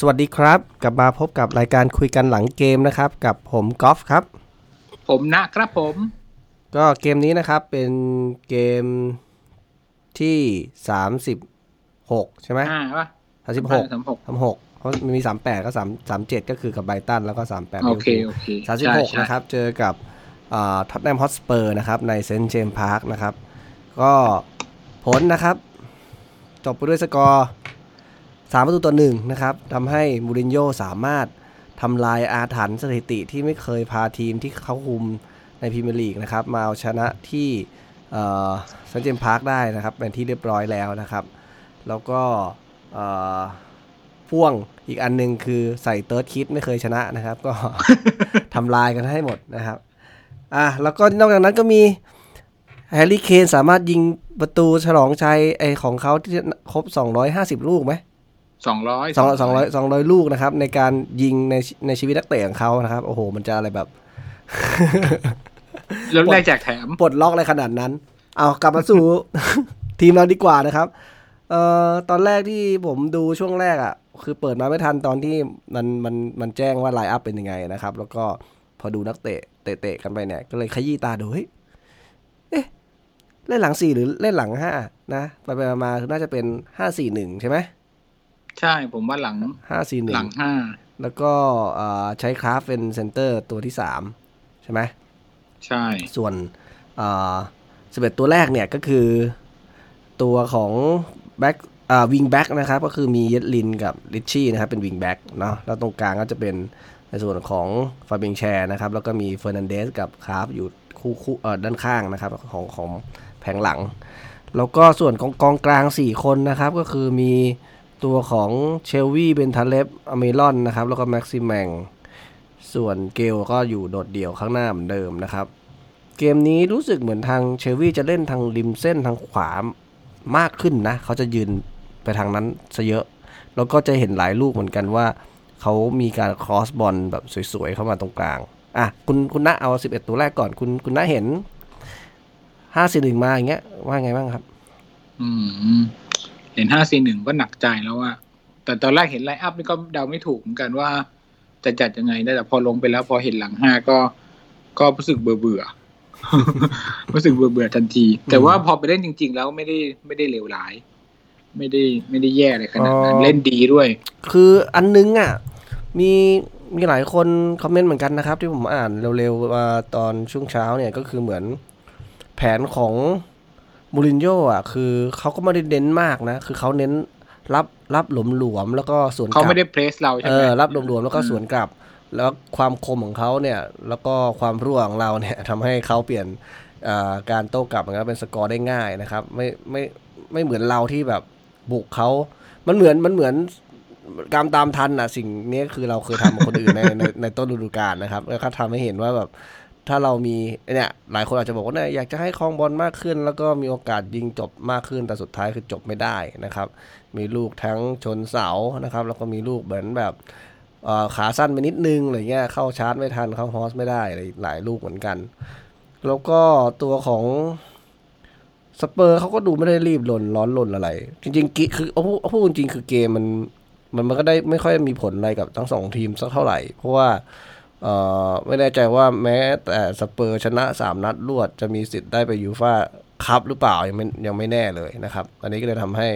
สวัสดีครับ กลับมาพบกับรายการคุยกันหลังเกมนะครับ กับผมกอล์ฟครับ ผมนะครับผม ก็เกมนี้นะครับเป็นเกมที่สามสิบหกใช่ไหมอ่าป่ะสามสิบหกสามหกสามหก เพราะมันมีสามแปดก็สามสามเจ็ดก็คือกับไบรตันแล้วก็สามแปดโอเคโอเคสามสิบใช่หกใช่นะครับ เจอกับท็อตแนมฮอตสเปอร์นะครับในเซนต์เจมส์พาร์คนะครับ ก็ผลนะครับ จบไปด้วยสกอร์สามประตูต่อหนึ่งนะครับทำให้มูรินโญ่สามารถทำลายอาถรรพ์สถิติที่ไม่เคยพาทีมที่เขาคุมในพรีเมียร์ลีกนะครับ มาเอาชนะที่เซนต์เจมส์พาร์คได้นะครับ เป็นที่เรียบร้อยแล้วนะครับ แล้วก็เอ่อ พ่วงอีกอันหนึงคือใส่ third kit ไม่เคยชนะนะครับ ก็ทำลายกันให้หมดนะครับอะแล้วก็นอกจากนั้นก็มีแฮร์รี่เคนสามารถยิงประตูฉลองชัยไอของเขาที่ครบ 250 ลูกไหมสองร้อยสองสองร้อยสองร้อยลูกนะครับ ในการยิงในในชีวิตนักเตะของเขานะครับ โอ้โห มันจะอะไรแบบแล้วได้แจกแถมปลดล็อกอะไรขนาดนั้น เอากลับมาสู่ทีมเราดีกว่านะครับ เอ่อตอนแรกที่ผมดูช่วงแรกอะ่ะ คือเปิดมาไม่ทันตอนที่มันมันมันแจ้งว่า lineup เป็นยังไงนะครับ แล้วก็พอดูนักเตะเตะๆกันไปเนี่ย ก็เลยขยี้ตาดูเฮ้ยเอ๊ะเล่นหลังสี่หรือเล่นหลังห้านะไปไปมาๆคือน่าจะเป็นห้าสี่หนึ่งใช่ไหมใช่ผมว่าหลังห้าสี่หนึ่งหลังห้าแล้วก็เอ่อใช้คราฟเป็นเซนเตอร์ตัวที่สามใช่ไหมใช่ ส่วนสิบเอ็ดตัวแรกเนี่ยก็คือตัวของแบ็ก วิงแบ็กนะครับก็คือมีเยดลินกับริตชี่นะครับเป็นวิงแบ็กเนาะแล้วตรงกลางก็จะเป็นในส่วนของฟาเบียน แชร์นะครับแล้วก็มีเฟอร์นันเดสกับคราฟอยู่คู่คู่เอ่อด้านข้างนะครับของของแผงหลัง แล้วก็ส่วนของกองกลาง 4 คนนะครับก็คือมีตัวของเชลวี่เบนทาเล็บ อัลมิรอนนะครับแล้วก็แม็กซิแมงส่วนเกลก็อยู่โดดเดี่ยวข้างหน้าเหมือนเดิมนะครับ เกมนี้รู้สึกเหมือนทางเชลวี่จะเล่นทางริมเส้นทางขวามากขึ้นนะ เขาจะยืน ไปทางนั้นซะเยอะ แล้วก็จะเห็นหลายลูกเหมือนกันว่า เขามีการครอสบอลแบบสวยๆ เข้ามาตรงกลาง อะ คุณคุณณะเอา 11 ตัวแรกก่อน คุณคุณณะเห็น 5 4 1 มาอย่างเงี้ย ว่าไงบ้างครับ อืม เห็นห้าสี่หนึ่งก็หนักใจแล้วว่า แต่ตอนแรกเห็นไลน์อัพนี่ก็เดาไม่ถูกเหมือนกันว่า จะจัดยังไงได้แต่พอลงไปแล้วพอเห็นหลังห้าก็ ก็รู้สึกเบื่อเบื่อรู้สึกเบื่อเบื่อทันที แต่ว่าพอไปเล่นจริง ๆ แล้วไม่ได้ไม่ได้เลวร้าย ไม่ได้ไม่ได้แย่เลยขนาดนั้นอ๋อเล่นดีด้วย คืออันนึงอะ มีมีหลายคนคอมเมนต์เหมือนกันนะครับ ที่ผมอ่านเร็วๆมาตอนช่วงเช้าเนี่ยก็คือเหมือนแผนของมูรินโญ่อะ คือเขาก็ไม่ได้เน้นมากนะ คือเขาเน้นรับรับหลวมๆแล้วก็สวนกลับเขาไม่ได้เพรสเราใช่เอไหมอรับรวมๆแล้วก็สวนกลับ แล้วความคมของเขาเนี่ย แล้วก็ความรั่วของเราเนี่ยทำให้เขาเปลี่ยนอ่าการโต้กลับมันก็เป็นสกอร์ได้ง่ายนะครับ ไม่ไม่ไม่เหมือนเราที่แบบ บุกเขามันเหมือนมันเหมือนการตามทันอะสิ่งนี้คือเราเคยทำกับคนอื่นในในในต้นฤดูกาลนะครับ แล้วก็ทำให้เห็นว่าแบบถ้าเรามีเนี่ยหลายคนอาจจะบอกว่าเนี่ยอยากจะให้คลองบอลมากขึ้น แล้วก็มีโอกาสยิงจบมากขึ้นแต่สุดท้ายคือจบไม่ได้นะครับ มีลูกทั้งชนเสานะครับ แล้วก็มีลูกเหมือนแบบขาสั้นไปนิดนึงอะไรเงี้ยเข้าชาร์จไม่ทันเข้าฮอสไม่ได้หลายลูกเหมือนกัน แล้วก็ตัวของ สเปอร์เขาก็ดูไม่ได้รีบหล่นร้อนหล่นอะไร จริงๆกิคือเอาพูดเอาพูดจริงๆคือเกมมัน มันมันก็ได้ไม่ค่อยมีผลอะไรกับทั้งสองทีมสักเท่าไหร่ เพราะว่าเอ่อไม่แน่ใจว่าแม้แต่สเปอร์ชนะสามนัดรวดจะมีสิทธิ์ได้ไปยูฟ่าคัพหรือเปล่ายังไม่ยังไม่แน่เลยนะครับ อันนี้ก็เลยทำให้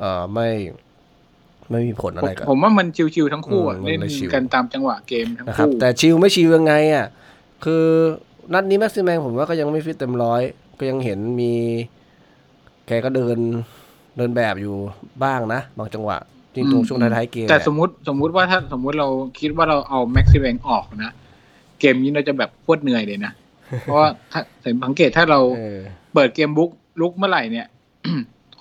เอ่อไม่ไม่มีผลอะไรกับผมว่ามันชิวๆทั้งคู่อะอืมมันเล่นเลยชิวกันตามจังหวะเกมทั้งนะครับคู่แต่ชิลไม่ชิลยังไงอะคือนัดนี้แม็กซิแมงผมว่าก็ยังไม่ฟิตเต็มร้อย ก็ยังเห็นมี แกก็เดินเดินแบบอยู่บ้างนะ บางจังหวะจริงตรงช่วงท้ายๆเกมแต่แหละสมมติสมมุติว่าถ้าสมมุติเราคิดว่าเราเอาแม็กซิเวงออกนะ เกมนี้เราจะแบบโคตรเหนื่อยเลยนะ เพราะว่าถ้าสังเกตถ้าเราเออเปิดเกมบุ๊กลุกเมื่อไหร่เนี่ย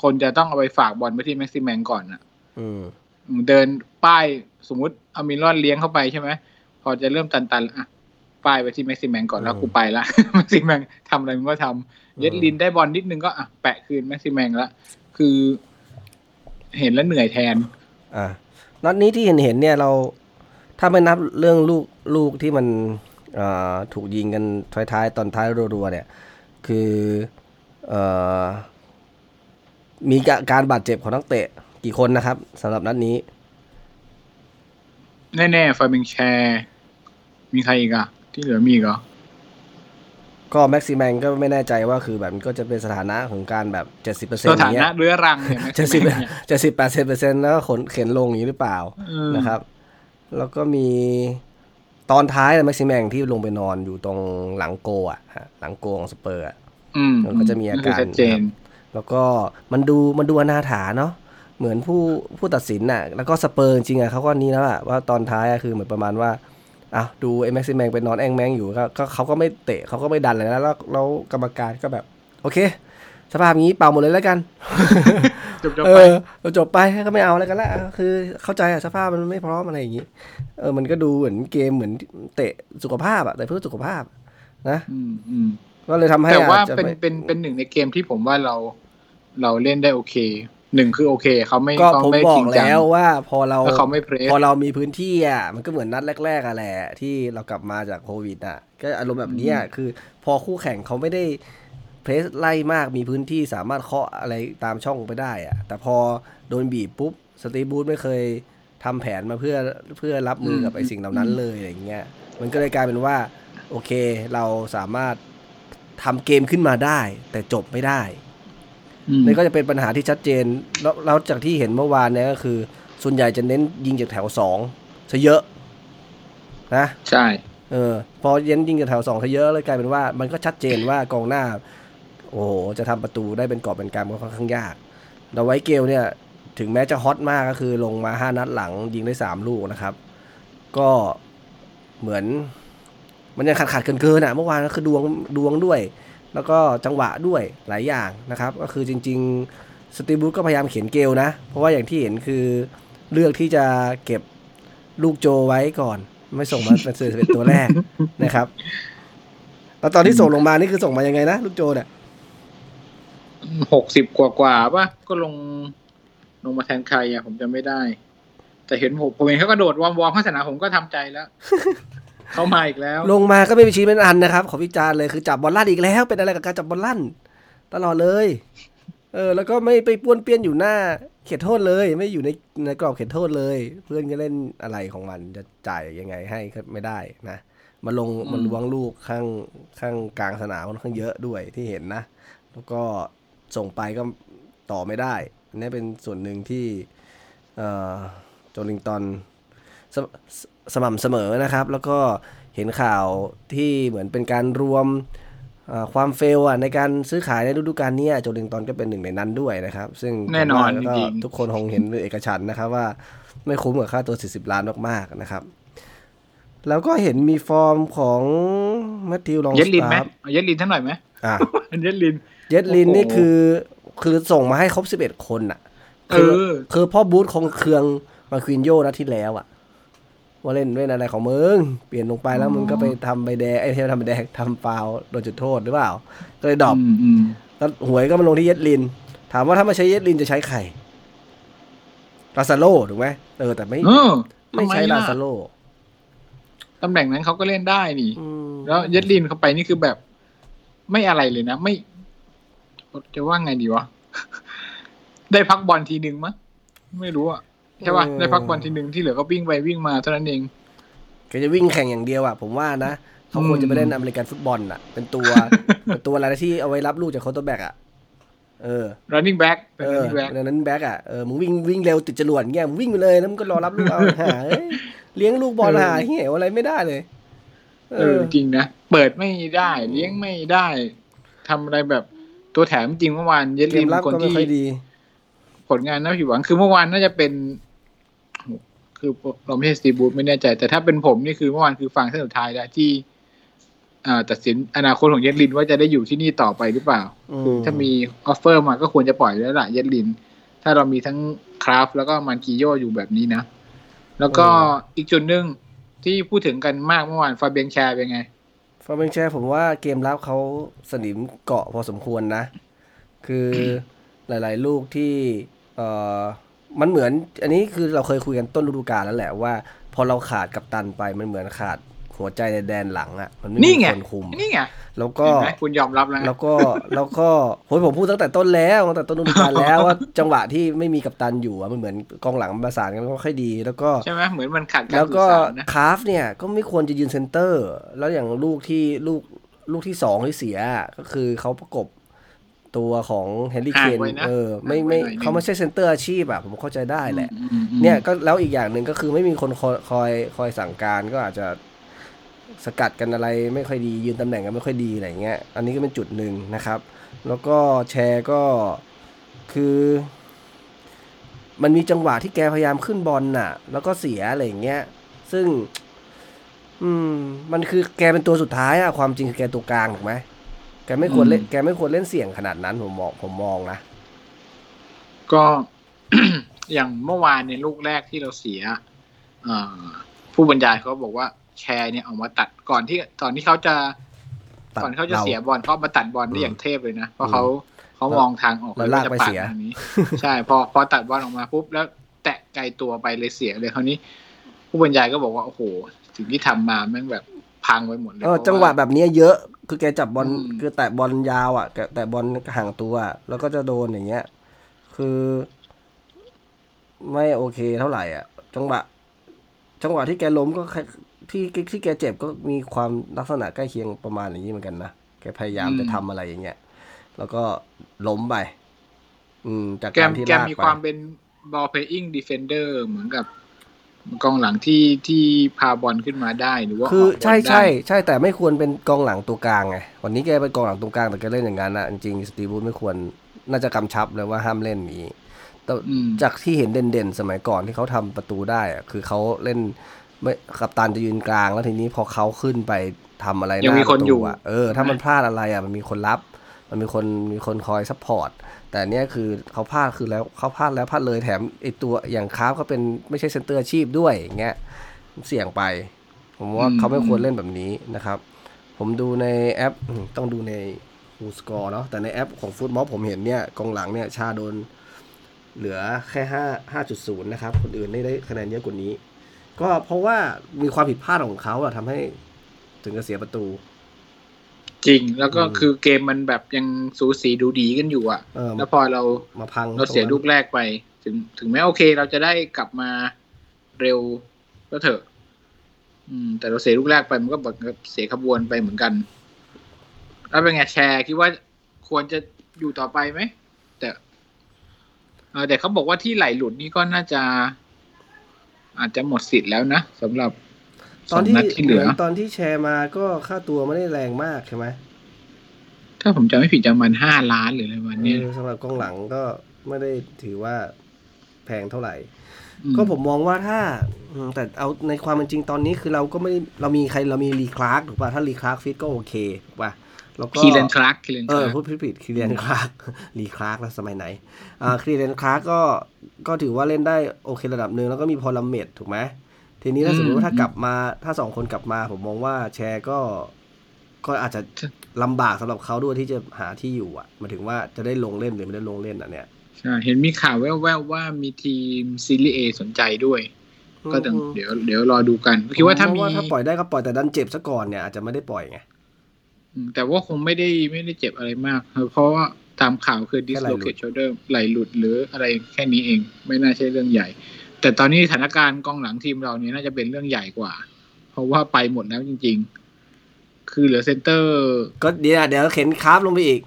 คนจะต้องเอาไปฝากบอลไปที่แม็กซิแมงก่อนนะอืมเดินป้ายสมมติอัลมิรอนเลี้ยงเข้าไปใช่ไหมพอจะเริ่มตันๆแล้วอะ ป้ายไปที่แม็กซิแมงก่อนแล้วกูไปละแม็กซิแมงทำอะไรมันก็ทำเย็ดลินได้บอลนิดนึงก็อะแปะคืนแม็กซิแมงละคือ เห็นแล้วเหนื่อยแทน อะนัดนี้ที่เห็นเห็นๆเนี่ยเรา ถ้าไม่นับเรื่องลูกลูกที่มันเอ่อถูกยิงกันท้ายๆ ตอนท้ายรัวๆเนี่ย คือเอ่อมีกะการบาดเจ็บของนักเตะกี่คนนะครับสำหรับนัดนี้ แน่ๆฟาเบงแชร์ มีใครอีกอะ ที่เหลือมีอีกเหรอ ก็แม็กซิแมงก็ไม่แน่ใจว่าคือแบบมันก็จะเป็นสถานะของการแบบเจ็ดสิบเปอร์เซ็นสต์อถาย่างเงี้นะยเรื้อรังเนี่ยเจ็ดสิบแม็กซิแมนเนี่ย เจ็ดสิบแปดสิบเปอร์เซ็นต์แล้วก็ขนเข็นลงอย่างนี้หรือเปล่าเออนะครับ แล้วก็มีตอนท้ายแม็กซิแมงที่ลงไปนอนอยู่ตรงหลังโกอะฮะหลังโกของสเปอร์อะ อืมมันก็จะมีอาการ ชัดเจน แล้วก็มันดูมันดูอนาถาเนาะเหมือนผู้ผู้ตัดสินน่ะ แล้วก็สเปอร์จริงๆอะเขาก็นี้แล้วอะว่าตอนท้ายอะคือเหมือนประมาณว่า อะดูไอ้แม็กซิแมงไปนอนแอ้งแม้งอยู่ก็ก็เขาก็ไม่เตะเขาก็ไม่ดันเลยนะแล้วแล้วกรรมการก็แบบ โอเค สภาพนี้เป่าหมดเลยแล้วกันจบจบเอไปอเราจบไปก็ไม่เอาแล้วกันละคือเข้าใจอะสภาพมันไม่พร้อมอะไรอย่างงี้เออมันก็ดูเหมือนเกมเหมือนเตะสุขภาพอะแต่เพื่อสุขภาพ นะอืมอืมก็เลยทำให้แต่ว่าอาจจะเป็นไม่เป็นเป็นหนึ่งในเกมที่ผมว่าเราเราเล่นได้โอเค หนึ่งคือโอเคเขาไม่ก็เขาผมไม่บอจริกงจังแล้วว่าพอเราแล้วเขาไม่เพรสพอเรามีพื้นที่อะมันก็เหมือนนัดแรกๆอะแหละที่เรากลับมาจากโควิดอะ ก็อารมณ์แบบเนี้ยคือ พอคู่แข่งเขาไม่ได้เพรสไล่มากมีพื้นที่สามารถเคาะอะไรตามช่องไปได้อะ แต่พอโดนบีบปุ๊บสตีฟบูธไม่เคยทำแผนมาเพื่อเพื่อรับมือกับไอ้สิ่งเหล่านั้นเลยอะไรอย่างเงี้ยมันก็เลยกลายเป็นว่า โอเค เราสามารถทำเกมขึ้นมาได้ แต่จบไม่ได้อืม นี่ก็จะเป็นปัญหาที่ชัดเจน แล้วแล้วจากที่เห็นเมื่อวานเนี่ยก็คือ ส่วนใหญ่จะเน้นยิงจากแถวสองซะเยอะนะใช่เออพอเย็นยิงจากแถวสองซะเยอะเลยกลายเป็นว่า มันก็ชัดเจนว่ากองหน้า โอ้โหจะทำประตูได้เป็นกอบเป็นกำก็ค่อนข้างยากแต่ไว้เกลเนี่ย ถึงแม้จะฮอตมากก็คือลงมาห้านัดหลังยิงได้สามลูกนะครับ ก็เหมือน มันยังขาดขาดเกินเกินๆอะ เมื่อวานก็คือดวงดวงด้วย แล้วก็จังหวะด้วยหลายอย่างนะครับ ก็คือจริง ๆ สตีบูธก็พยายามเขียนเกลนะ เพราะว่าอย่างที่เห็นคือเลือกที่จะเก็บลูกโจไว้ก่อน ไม่ส่งมาเป็นเป็นตัวแรกนะครับ แล้วตอนที่ส่งลงมานี่คือส่งมายังไงนะ ลูกโจเนี่ยหกสิบกว่ากว่าป่ะก็ลงลงมาแทนใครอะผมจำไม่ได้ แต่เห็นผมผมเห็นเขากระโดดวอมวอมข้างสนามผมก็ทำใจแล้ว เขามาอีกแล้ว ลงมาก็ไม่มีชี้เป็นอันนะครับ ขอวิจารณ์เลยคือจับบอลลั่นอีกแล้ว เป็นอะไรกับการจับบอลลั่นตลอดเลย เออ แล้วก็ไม่ไปป้วนเปี้ยนอยู่หน้าเขตโทษเลย ไม่อยู่ในในกรอบเขตโทษเลย เพื่อนก็เล่นอะไรของมันจะจ่ายยังไงให้ก็ไม่ได้นะมาลงอืมมันล้วงลูกข้างข้างกลางสนามค่อนข้างเยอะด้วยที่เห็นนะ แล้วก็ส่งไปก็ต่อไม่ได้อันนี่เป็นส่วนหนึ่งที่เอ่อโจลิงตัน สมสสม่ำเสมอนะครับ แล้วก็เห็นข่าวที่เหมือนเป็นการรวมเอ่อความเฟลอะในการซื้อขายในฤดูกาลเนี้ยโจลิงตันก็เป็นหนึ่งในนั้นด้วยนะครับ ซึ่งแน่นอนผมว่าก็จริงๆทุกคนคงเห็นเป็นเอกฉันท์นะครับว่าไม่คุ้มกับค่าตัว 40 ล้านมากๆนะครับ แล้วก็เห็นมีฟอร์มของแมทธิวลองเย็ดลินสไหมตาร์เอาเย็ดลินทั้งหน่อยไหมอะเย็ดลินเย็ดลินโอ้โหนี่คือ คือส่งมาให้ครบ 11 คนอะเอคืออคือพ่อบูธคงเคืองมาควินโยนะที่แล้วอะ ว่าเล่นเล่นอะไรของมึง เปลี่ยนลงไปแล้วมึงก็ไปทำใบแดงไอ้เทมทำใบแดงทำฟาวล์โดนจุดโทษหรือเปล่า ก็เลยดรอปอืมอืมแล้วหวยก็มาลงที่เย็ดลิน ถามว่าถ้าไม่ใช้เย็ดลินจะใช้ใครลาซาโลถูกไหมเออแต่ไม่เออไม่ทำไมใช้ลาล่ะซาโลตำแหน่งนั้นเขาก็เล่นได้นี่อืมแล้วเย็ดลินเข้าไปนี่คือแบบ ไม่อะไรเลยนะ ไม่จะว่าไงดีวะ ได้พักบอลทีหนึ่งมั้งไม่รู้อะ ใช่ป่ะได้พักบอลทีหนึ่งที่เหลือก็วิ่งไปวิ่งมาเท่านั้นเองแกจะวิ่งแข่งอย่างเดียวอะผมว่านะเขาควรจะไปเล่นอเมริกันฟุตบอลอะ เป็นตัวเป็นตัวอะไรที่เอาไว้รับลูกจาก quarterback อะเออ running back เป็นเออ running back running back อะเออมึงวิ่งวิ่งเร็วติดจรวดเงี้ยมึงวิ่งไปเลยแล้วมึงก็รอรับลูกเอาหาเอ้ยเลี้ยงลูกบอลเออหาเหี้ยอะไรไม่ได้เลยเอเอออจริงนะเปิดไม่ได้ เลี้ยงไม่ได้ทำอะไรแบบตัวแถมจริงเมื่อวานเย็ดเกลิมนรับเป็นคนก็ไม่ที่ค่อยดีผลงานน่าผิดหวังคือเมื่อวานน่าจะเป็น คือเราไม่ใช่สตีบูธไม่แน่ใจ แต่ถ้าเป็นผมนี่คือเมื่อวานคือฟังเส้นสุดท้ายแล้วที่อ่าตัดสินอนาคตของเย็ดลินว่าจะได้อยู่ที่นี่ต่อไปหรือเปล่าอืมคือถ้ามีออฟเฟอร์มาก็ควรจะปล่อยแล้วล่ะเย็ดลิน ถ้าเรามีทั้งคราฟแล้วก็มันกิโยอยู่แบบนี้นะ แล้วก็อีกจุดหนึ่งที่พูดถึงกันมากเมื่อวานฟาเบียงแชร์เป็นไง ฟาเบงแชร์ผมว่าเกมรับเขาสนิมเกาะพอสมควรนะ คือหลาย ๆ ลูกที่เออ มันเหมือน อันนี้คือเราเคยคุยกันต้นฤดูกาลแล้วแหละว่า พอเราขาดกัปตันไปมันเหมือนขาดหัวใจในแดนหลังอะมันไม่มีนี่ไงคนคุมนี่ไงแล้วก็เห็นไหมคุณยอมรับแล้วแล้วก็แล้วก็โหยผมพูดตั้งแต่ต้นแล้วตั้งแต่ต้นฤดูกาลแล้วว่าจังหวะที่ไม่มีกัปตันอยู่อะมันเหมือนกองหลังประสานกันไม่ค่อยดี แล้วก็ใช่ไหมเหมือนมันขาดการสื่อสารนะแล้วก็คราฟเนี่ยก็ไม่ควรจะยืนเซนเตอร์ แล้วอย่างลูกที่ลูกลูกที่สองที่เสียก็คือเขาประกบ ตัวของแฮร์รี่เคนห่างไว้นะเออไม่ไม่ห่างไว้หน่อยนึงเขาไม่ใช่เซนเตอร์อาชีพอะผมเข้าใจได้แหละอืมอืมอืมเนี่ยก็แล้วอีกอย่างหนึ่งก็คือไม่มีคนคอยคอยคอยสั่งการก็อาจจะสกัดกันอะไรไม่ค่อยดียืนตำแหน่งกันไม่ค่อยดีอะไรเงี้ยอันนี้ก็เป็นจุดหนึ่งนะครับ แล้วก็แชร์ก็คือ มันมีจังหวะที่แกพยายามขึ้นบอลน่ะ แล้วก็เสียอะไรอย่างเงี้ยซึ่ง อืม มันคือแกเป็นตัวสุดท้ายอะความจริงคือแกตัวกลางถูกไหม แกไม่ควรเล่นแกไม่ควรเล่นเสี่ยงขนาดนั้นผมมองผมมองนะ ก็อย่างเมื่อวานในยลูกแรกที่เราเสียเอ่อผู้บรรยายเขาบอกว่าแชร์เนี่ยเอามาตัดก่อนที่ตอนที่เขาจะตัดก่อนเขาจะเราเสียบอลเขามาตัดบอลได้อย่างเทพเลยนะ เพราะเขาเขามองทางออกแล้วลากไปว่จะเสียทางนี้ ใช่พอพอตัดบอลออกมาปุ๊บแล้วแตะไกลตัวไปเลยเสียเลยคราวนี้ ผู้บรรยายก็บอกว่าโอ้โหสิ่งที่ทำมาแม่งแบบพังไปหมดเลยเออเพราจังหวะแบบเนี้ยเยอะ คือแกจับบอลอืมคือแตะบอลยาวอะแกแตะบอลห่างตัวอะแล้วก็จะโดนอย่างเงี้ย คือ ไม่โอเคเท่าไหร่อะ จังหวะ จังหวะที่แกล้มก็คล้ายที่ที่ที่แกเจ็บก็มีความลักษณะใกล้เคียงประมาณอย่างนี้เหมือนกันนะแกพยายามจะทำอะไรอย่างเงี้ย แล้วก็ล้มไป อืม จากแกการมที่แกมลากมีไปความเป็น ball playing defender เหมือนกับ กองหลังที่ที่พาบอลขึ้นมาได้หรือว่าคือออกบลใช่ได้ใช่ใช่แต่ไม่ควรเป็นกองหลังตัวกลางไงวันนี้แกเป็นกองหลังตัวกลางแต่แกเล่นอย่างนั้นนะจริงๆสตีบูธไม่ควรน่าจะกำชับเลยว่าห้ามเล่นอย่างนี้แต่อืมจากที่เห็นเด่นๆ สมัยก่อนที่เขาทำประตูได้อะคือเขาเล่นไม่กัปตันจะยืนกลางแล้วทีนี้พอเขาขึ้นไปทำอะไรหยังมีน้าคนประอยู่ตูอะเออถ้ามันพลาดอะไรอะมันมีคนรับ มันมีคนมีคนคอยซัพพอร์ตแต่เนี้ยคือเขาพลาดคือแล้วเขาพลาดแล้วพลาดเลยแถมไอตัวอย่างคราฟเขาเป็นไม่ใช่เซนเตอร์อาชีพด้วยอย่างเงี้ยเสี่ยงไป ผมว่าอืมเขาไม่ควรเล่นแบบนี้นะครับ ผมดูในแอปอืมต้องดูในฟูสกอร์เนาะแต่ในแอปของฟุตบอลผมเห็นเนี่ยกองหลังเนี่ยชาโดนเหลือแค่ห้าห้าจุดศูนย์นะครับ คนอื่นได้ได้คะแนนเยอะกว่านี้ ก็เพราะว่ามีความผิดพลาดของเขาอะทำให้ถึงกับเสียประตู จริง แล้วก็อืมคือเกมมันแบบยังสูสีดูดีกันอยู่อะเออแล้วพอเรามาพังเราเสียตงลูนั้นกแรกไป ถึงถึงแม้โอเคเราจะได้กลับมาเร็วก็เถอะ อืม แต่เราเสียลูกแรกไปมันก็แบบเสียขบวนไปเหมือนกัน แล้วเป็นไงแชร์คิดว่าควรจะอยู่ต่อไปไหมแต่เออแต่เขาบอกว่าที่ไหลหลุดนี่ก็น่าจะ อาจจะหมดสิทธิ์แล้วนะสำหรับ ตอนที่สงนัดที่เหลือมืนตอนที่แชร์มาก็ค่าตัวไม่ได้แรงมากใช่ไหมถ้าผมจำไม่ผิดจะประมันห้าล้านหรืออะไรประมาณเนี้ยเออสำหรับกองหลังก็ไม่ได้ถือว่าแพงเท่าไหร่มก็ผมมองว่าถ้าอืมแต่เอาในความเป็นจริงตอนนี้คือเราก็ไม่ได้เรามีใครเรามีรีคลาร์กถูกป่ะถ้ารีคลาร์กฟิตก็โอเคถูกป่ะแล้วก็คีเรนคลาร์กคีเรนเออคลาร์กพูดผิดผิดคีเรียนคลาร์กรีคลาร์กแล้วสมัยไหนอ่าคีเรียนคลาร์กก็ก็ถือว่าเล่นได้โอเคระดับหนึ่งแล้วก็มีพอลดัมเมตต์ถูกไหม ทีนี้ถ้าสมมติว่าถ้ากลับมาถ้าสองคนกลับมา ผมมองว่าแชร์ก็ก็อาจจะลำบากสำหรับเขาด้วยที่จะหาที่อยู่อะหมายถึงว่าจะได้ลงเล่นหรือไม่ได้ลงเล่นอะเนี่ยใช่เห็นมีข่าวแว่วๆว่ามีทีม Serie A สนใจด้วย ก็ต้องเดี๋ยวเดี๋ยวรอดูกันคิดว่าถ้ามีถ้าปล่อยได้ก็ปล่อยแต่ดันเจ็บซะก่อนเนี่ยอาจจะไม่ได้ปล่อยไงอืมแต่ว่าคงไม่ได้ไม่ได้เจ็บอะไรมาก เพราะว่าตามข่าวคือแค่ไหล่หลุด dislocate shoulder ไหล่หลุดหรืออะไรแค่นี้เอง ไม่น่าใช่เรื่องใหญ่ แต่ตอนนี้สถานการณ์กองหลังทีมเราเนี่ยน่าจะเป็นเรื่องใหญ่กว่า เพราะว่าไปหมดแล้วจริง ๆ คือเหลือเซนเตอร์ ก็เดี๋ยวเดี๋ยวเข็นคราฟลงไปอีก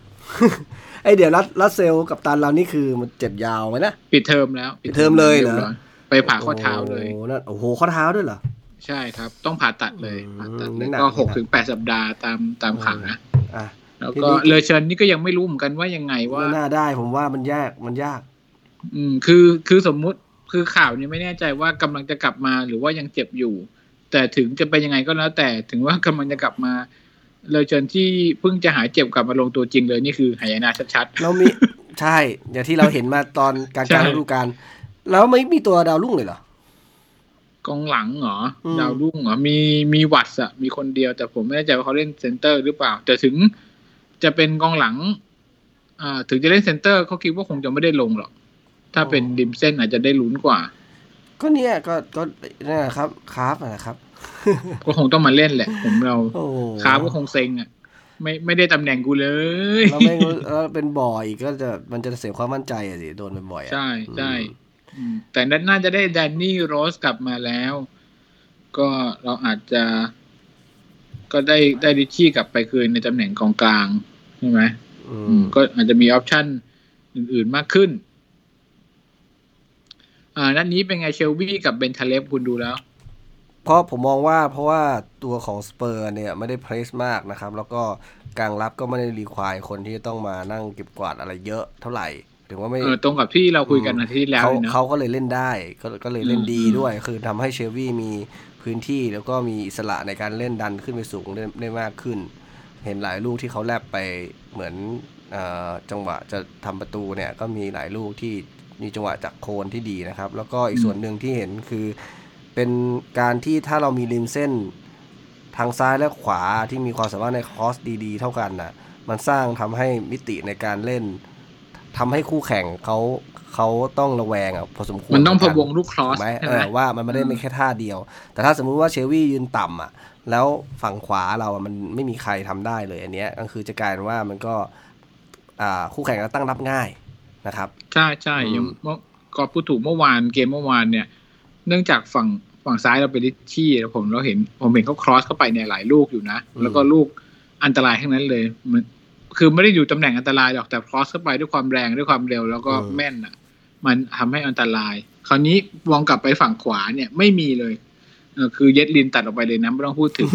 ไอเดี๋ยวรัดรัดเซลกับตันเรานี่คือมันเจ็บยาวไหมนะปิดเทอมแล้ว ปิดเทอมเลยเหรอบร้ไปผ่าข้อเท้าเลยโอ้โหนั่นโอ้โหข้อเท้าด้วยเหรอใช่ครับ ต้องผ่าตัดเลยอืมผ่าตัดนี่หนักก็นี่หกหนักถึงแปดสัปดาห์ตามตามข่าวนะอะแล้วทีก็นี้เลอเชิญนี่ก็ยังไม่รู้เหมือนกันว่ายังไงว่าไม่น่าได้ผมว่ามันยากมันยาก อืมคือคือสมมุติ คือข่าวนี้ไม่แน่ใจว่ากำลังจะกลับมาหรือว่ายังเจ็บอยู่ แต่ถึงจะเป็นยังไงก็แล้ว แต่ถึงว่ากำลังจะกลับมาเลยเชิญที่เพิ่งจะหายเจ็บกลับมาลงตัวจริงเลยนี่คือหายนะชัดเรามีใช่อย่างที่เราเห็นมาตอนกลารใช่การฤดูกาลแล้วไม่มีตัวดาวรุ่งเลยเหรอๆกองหลังเหรออืมดาวรุ่งเหรอมีมีวัตส์อะมีคนเดียวแต่ผมไม่แน่ใจว่าเขาเล่นเซนเตอร์หรือเปล่า แต่ถึงจะเป็นกองหลัง อ่า ถึงจะเล่นเซนเตอร์เขาคิดว่าคงจะไม่ได้ลงหรอก ถ้าเป็นริมเส้นอาจจะได้ลุ้นกว่า ก็เนี่ยก็ก็นี่นแหละครับคราฟนะครับ ก็คงต้องมาเล่นแหละ ผมเราโอ้โหคราฟก็คงเซ็งอะไม่ไม่ได้ตำแหน่งกูเลยแล้วไม่งแล้วเป็นบ่อยก็จะมันจะเสียความมั่นใจอะสิโดนบ่อยๆอะใช่ใช่อืมอืมแต่นั้นน่าจะได้แดนนี่โรสกลับมาแล้ว ก็เราอาจจะ ก็ได้ได้ริตชี่กลับไปคืนในตำแหน่งกองกลางใช่ไหมอือืมมก็อาจจะมี optionอื่น ๆมากขึ้น อ่านัดนี้เป็นไงเชลวี่กับเบนทาเลฟคุณดูแล้ว เพราะผมมองว่าเพราะว่าตัวของสเปอร์เนี่ยไม่ได้เพรสมากนะครับ แล้วก็กลางรับก็ไม่ได้รีควายคนที่จะต้องมานั่งเก็บกวาดอะไรเยอะเท่าไหร่ถึงว่าไม่เออตรงกับที่เราคุยกันอาทิตย์ที่แล้วเขาเลยเนอะเขาก็เลยเล่นได้ก็ก็เลยเล่นดีอืมด้วย คือทำให้เชลวี่มีพื้นที่แล้วก็มีอิสระในการเล่นดันขึ้นไปสูงได้ได้มากขึ้น เห็นหลายลูกที่เขาแลบไปเหมือนเออจังหวะจะทำประตูเนี่ยก็มีหลายลูกที่ มีจังหวะจากโคนที่ดีนะครับ แล้วก็อีกส่วนหนึ่งที่เห็นคือเป็นการที่ถ้าเรามีริมเส้นทางซ้ายและขวาที่มีความสามารถในคอสดีๆ เท่ากันน่ะ มันสร้างทำให้มิติในการเล่นทำให้คู่แข่งเขาเขาต้องระแวงอะพอสมควรมันต้องเหพะกัวงลูกครอสถูกไหมใช่เอไหมอว่ามันไม่ได้เป็นแค่ท่าเดียว แต่ถ้าสมมุติว่าเชลวี่ยืนต่ำอะ แล้วฝั่งขวาเราอะมันไม่มีใครทำได้เลยอันเนี้ยก็คือจะกลายเป็นว่ามันก็อ่าคู่แข่งก็ตั้งรับง่าย นะครับ ใช่ใช่อืมอย่างเมื่อก็พูดถูกเมื่อวานเกมเมื่อวานเนี่ย เนื่องจากฝั่งฝั่งซ้ายเราเป็นลิชชี่แล้วผมเราเห็นผมเห็นเขาครอสเข้าไปเนี่ยหลายลูกอยู่นะ แล้วก็ลูกอันตรายทั้งนั้นเลยมันคือไม่ได้อยู่ตำแหน่งอันตรายหรอกแต่ครอสเข้าไปด้วยความแรงด้วยความเร็วแล้วก็แม่นอะ มันทำให้อันตราย คราวนี้มองกลับไปฝั่งขวาเนี่ยไม่มีเลยเออคือเย็ดลินตัดออกไปเลยนะไม่ต้องพูดถึง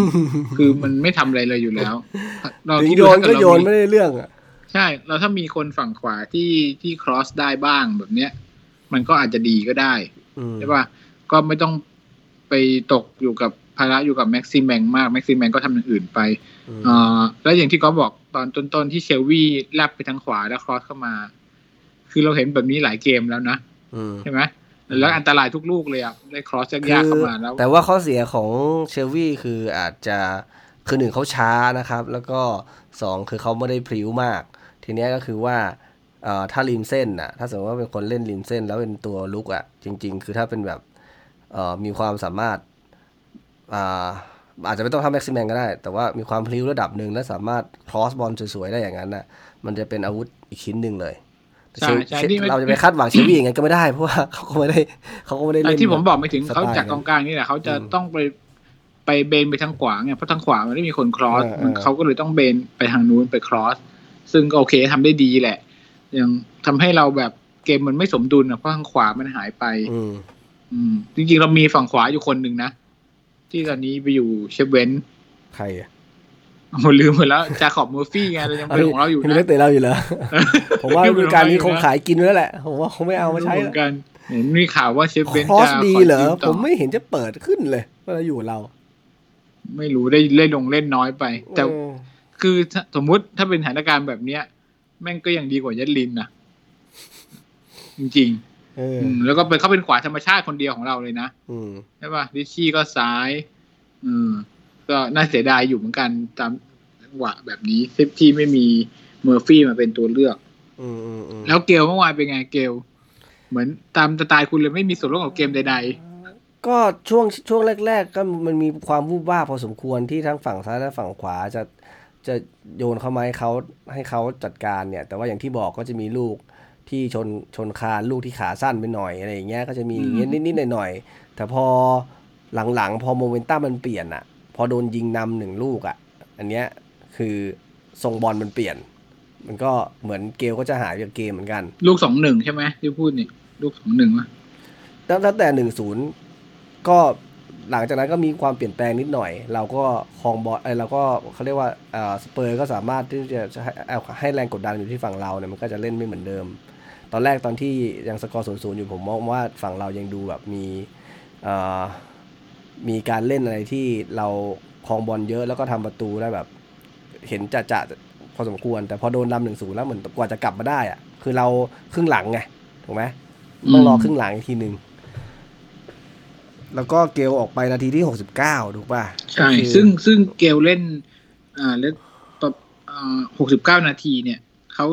คือมันไม่ทำอะไรเลยอยู่แล้ว เราถึงคิดโยดูนถ้าก็เกิดโยเรานมีไม่ได้เรื่องอะ ใช่เราถ้ามีคนฝั่งขวาที่ที่ครอสได้บ้างแบบเนี้ย มันก็อาจจะดีก็ได้อืมใช่ป่ะก็ไม่ต้องไปตกอยู่กับภาระอยู่กับแม็กซิมแมงมากแม็กซิมแมงก็ทำอย่างอื่นไปอืมเอ่อแล้วอย่างที่ก๊อฟบอกตอนต้นๆที่เชลวี่แลบไปทางขวาแล้วครอสเข้ามา คือเราเห็นแบบนี้หลายเกมแล้วนะอืมใช่ไหมแล้วอันตรายทุกลูกเลยอะได้ครอสยากๆเข้ามาแล้ว แต่ว่าข้อเสียของเชลวี่คืออาจจะคือหนึ่งเขาช้านะครับ แล้วก็สองคือเขาไม่ได้พริ้วมาก ทีเนี้ยก็คือว่าเอ่อถ้าริมเส้นน่ะ ถ้าสมมติว่าเป็นคนเล่นริมเส้น แล้วเป็นตัวลุกอะ จริง ๆ คือถ้าเป็นแบบเอ่อมีความสามารถอ่าอาจจะไม่ต้องทำแม็กซิแมนก็ได้ แต่ว่ามีความพลิ้วระดับหนึ่งและสามารถครอสบอลสวยๆได้อย่างนั้นน่ะ มันจะเป็นอาวุธอีกชิ้นหนึ่งเลยใช่ใช่เชลที่มันเราจะไปคาดหวังเชลวี่อย่างนั้นก็ไม่ได้เพราะว่าเขาก็ไม่ได้เขาก็ไม่ได้เล่นที่ผมบอกไม่ถึงสไตล์เขาจากกองกลางนี่แหละเขาจะอืมต้องไปไปเบนไปทางขวาไงเพราะทางขวามันไม่มีคนครอสเออเออมันเขาก็เลยต้องเบนไปทางนู้นไปครอส ซึ่งก็โอเคทำได้ดีแหละ ยังทำให้เราแบบเกมมันไม่สมดุลนะเพราะทางขวามันหายไปอืมอืมจริงๆ เรามีฝั่งขวาอยู่คนหนึ่งนะ ที่ตอนนี้ไปอยู่เชฟเวนใครอะโอ้โหลืมไปแล้วจาขอบเมอร์ฟี่ไงเรายังเป็นของเราอยู่ยังนะไม่เตะเราอยู่เหรอผมว่าฤดูกาลนี้คงขายกินไว้แล้วแหละผมว่าคงไม่เอามาใช้เหมือนกันเห็นมีข่าวว่าเชฟเวนคอจะสดีขเหรอยืต่ผมไม่เห็นจะเปิดขึ้นเลยเวลาอยู่กับเรา ไม่รู้ได้เล่นลงเล่นน้อยไป แต่เออ คือถ้าสมมุติถ้าเป็นสถานการณ์แบบเนี้ย แม่งก็ยังดีกว่าเยดลินนะจริงเอๆออืมแล้วก็เป็นเขาเป็นขวาธรรมชาติคนเดียวของเราเลยนะอืมใช่ป่ะริตชี่ก็ซ้าย อืม ก็น่าเสียดายอยู่เหมือนกันตามจังหวะแบบนี้เซฟที่ไม่มีเมอร์ฟี่มาเป็นตัวเลือกอืมอืมอืมแล้วเกลเมื่อวานเป็นไงเกลเหมือนตามสไตล์คุณเลยไม่มีส่วนร่วมกับเกมใดก็ช่วงช่วงแรก ๆ ก็มันมีความวูบวาบพอสมควรที่ทั้งฝั่งซ้ายและฝั่งขวาจะ จะโยนเข้ามาให้เขาให้เขาจัดการเนี่ย แต่ว่าอย่างที่บอกก็จะมีลูกที่ชนชนคานลูกที่ขาสั้นไปหน่อยอะไรอย่างเงี้ยก็จะมีอย่างเงี้ยนิดๆหน่อยๆแต่พอหลังๆ พอโมเมนตัมมันเปลี่ยนอะพอโดนยิงนำหนึ่งลูกอะอันเนี้ยคือทรงบอลมันเปลี่ยน มันก็เหมือนเกลก็จะหายจากเกมเหมือนกันๆลูกสองหนึ่งใช่ไหมที่พูดนี่ ลูกสองหนึ่งวะตั้งตั้งแต่หนึ่งศูนย์ก็ หลังจากนั้นก็มีความเปลี่ยนแปลงนิดหน่อย เราก็คองบอลเอยเราก็เขาเรียกว่าสเปอร์ก็สามารถที่จะให้เอาให้แรงกดดันอยู่ที่ฝั่งเราเนี่ยมันก็จะเล่นไม่เหมือนเดิม ตอนแรกตอนที่ยังสกอร์ศูนย์ศูนย์อยู่ผมมองว่าฝั่งเรายังดูแบบมีมีการเล่นอะไรที่เราครองบอลเยอะแล้วก็ทำประตูได้แบบ เห็นจะจะพอสมควร แต่พอโดนนำหนึ่งศูนย์แล้วเหมือนกว่าจะกลับมาได้อะคือเราครึ่งหลังไงถูกไหมต้องรอครึ่งหลังอีกทีหนึ่ง แล้วก็เกลออกไปนาทีที่หกสิบเก้าถูกป่ะ ใช่ก็คือซึ่งซึ่งเกลเล่น อ่าเล่นตบหกสิบเก้านาทีเนี่ย เขา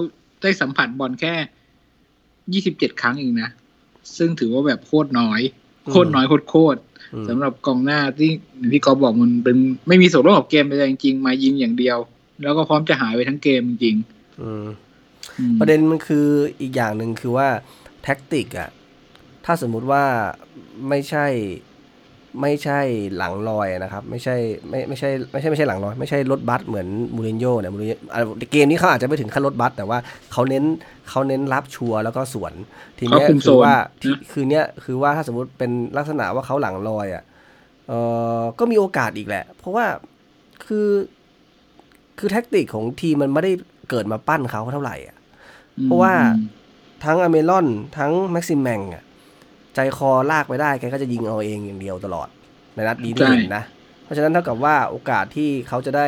ได้สัมผัสบอลแค่ยี่สิบเจ็ดครั้งเองนะ ซึ่งถือว่าแบบโคตรน้อย โคตรน้อยโคตรอืมๆสำหรับกองหน้าที่พี่กอฟบอกมันเป็นไม่มีส่วนร่วมกับเกมไปเลยจริงๆ มายิงอย่างเดียว แล้วก็พร้อมจะหายไปทั้งเกมจริงอืมๆอืมประเด็นมันคืออีกอย่างหนึ่งคือว่าแท็กติกอะถ้าสมมุติว่าไม่ใช่ ไม่ใช่หลังลอยนะครับ ไม่ใช่ไม่ไม่ใช่ไม่ใช่ไม่ใช่หลังลอย ไม่ใช่รถบัสเหมือนมูรินโญ่เนี่ยมูรินโญ่อะเกมนี้เขาอาจจะไม่ถึงขั้นรถบัสแต่ว่าเขาเน้นเขาเน้นรับชัวร์แล้วก็สวน ทีเนี้ยเขาคุมโซคือนว่าที่นะคือเนี้ยคือว่าถ้าสมมุติเป็นลักษณะว่าเขาหลังลอยอะเออก็มีโอกาสอีกแหละ เพราะว่าคือคือแท็กติกของทีมมันไม่ได้เกิดมาปั้นเขาเท่าไหร่อะเพราะว่าทั้งอเมรอนทั้งแม็กซิมแมงอะ ใจคอลากไปได้แกก็จะยิงเอาเองอย่างเดียวตลอด ในนัดนี้ที่เห็นนะ เพราะฉะนั้นเท่ากับว่าโอกาสที่เขาจะได้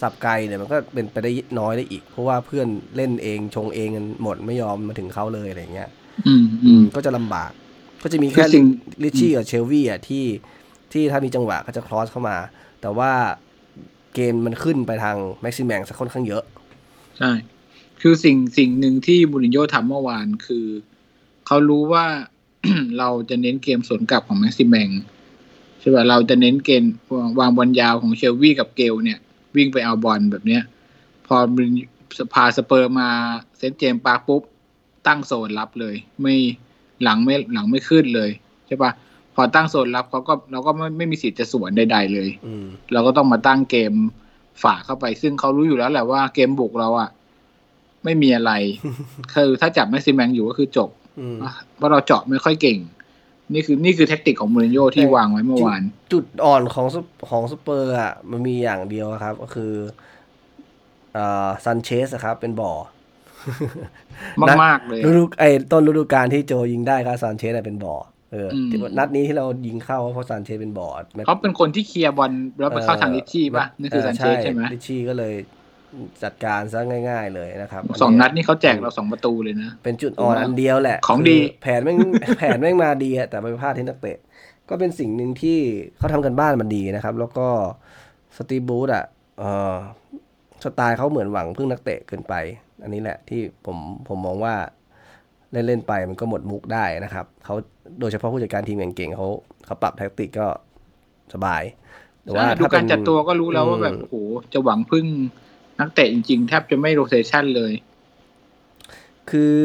สับไกลเนี่ยมันก็เป็นไปได้น้อยได้อีก เพราะว่าเพื่อนเล่นเองชงเองกันหมดไม่ยอมมาถึงเขาเลยอะไรเงี้ยอืมอือืมมก็จะลำบาก ก็จะมีคืแค่อสิ่งลิชชี่กับเชลวี่อะที่ที่ถ้ามีจังหวะก็จะ cross เข้ามา แต่ว่าเกมมันขึ้นไปทางแม็กซิมแมงซะค่อนข้างเยอะ ใช่ คือสิ่งสิ่งหนึ่งที่มูรินโญ่ทำเมื่อวานคือ เขารู้ว่า เราจะเน้นเกมสวนกลับของแม็กซิมแมงใช่ป่ะเราจะเน้นเกมวางบอลยาวของเชลวี่กับเกลเนี่ย วิ่งไปเอาบอลแบบเนี้ย พอมูรินพาสเปอร์มาเซนต์เจมส์ปาร์คปุ๊บ ตั้งโซนรับเลย ไม่หลังไม่หลังไม่ขึ้นเลยใช่ป่ะพอตั้งโซนรับเขาก็เราก็ไม่ไม่มีสิทธิ์จะสวนใด ๆ เลยอืมเราก็ต้องมาตั้งเกมฝากเข้าไป ซึ่งเขารู้อยู่แล้วแหละว่าเกมบุกเราอะไม่มีอะไร คือถ้าจับแม็กซิแมงอยู่ก็คือจบอืม เพราะเราเจาะไม่ค่อยเก่ง นี่คือนี่คือแท็กติกของมูรินโญ่ที่ใช่วางไว้เมื่อวาน จุดอ่อนของซุปของสเปอร์สอะมันมีอย่างเดียวครับ ก็คืออ่าซันเชสครับ เป็นบ่อมากๆเลยฤดูไอ้ต้นฤดูกาลที่โจยิงได้ครับซันเชสเป็นบ่อเอออมที่นัดนี้ที่เรายิงเข้าเพราะซันเชสเป็นบ่อแมตเขาเป็นคนที่เคลียร์บอลแล้วไปเข้าทางลิชชี่ป่ะเนี่คือซันเชสใช่ไหมลิชชี่ก็เลย จัดการซะง่าย ๆ เลยนะครับสองนัดนี่เขาแจกเราสองประตูเลยนะ เป็นจุดอ่อนอันเดียวแหละ ของดีคืแผนแม่งแผนแม่งมาดีอะแต่ไปพลาดที่นักเตะ ก็เป็นสิ่งหนึ่งที่เขาทำการบ้านมาดีนะครับ แล้วก็สตีฟบรูซอะเออสไตล์เขาเหมือนหวังพึ่งนักเตะเกินไป อันนี้แหละที่ผมผมมองว่าเล่นเล่นๆไปมันก็หมดมุกได้นะครับเขาโดยเฉพาะผู้จัดการทีมเก่งๆเขาเขาปรับแท็กติกก็สบายแต่ว่าใช่ดูถ้าการเป็นจัดตัวก็รู้แล้วว่าแบบอืมโอ้โหจะหวังพึ่ง นักเตะจริงๆ แทบจะไม่โรเตชันเลย คือ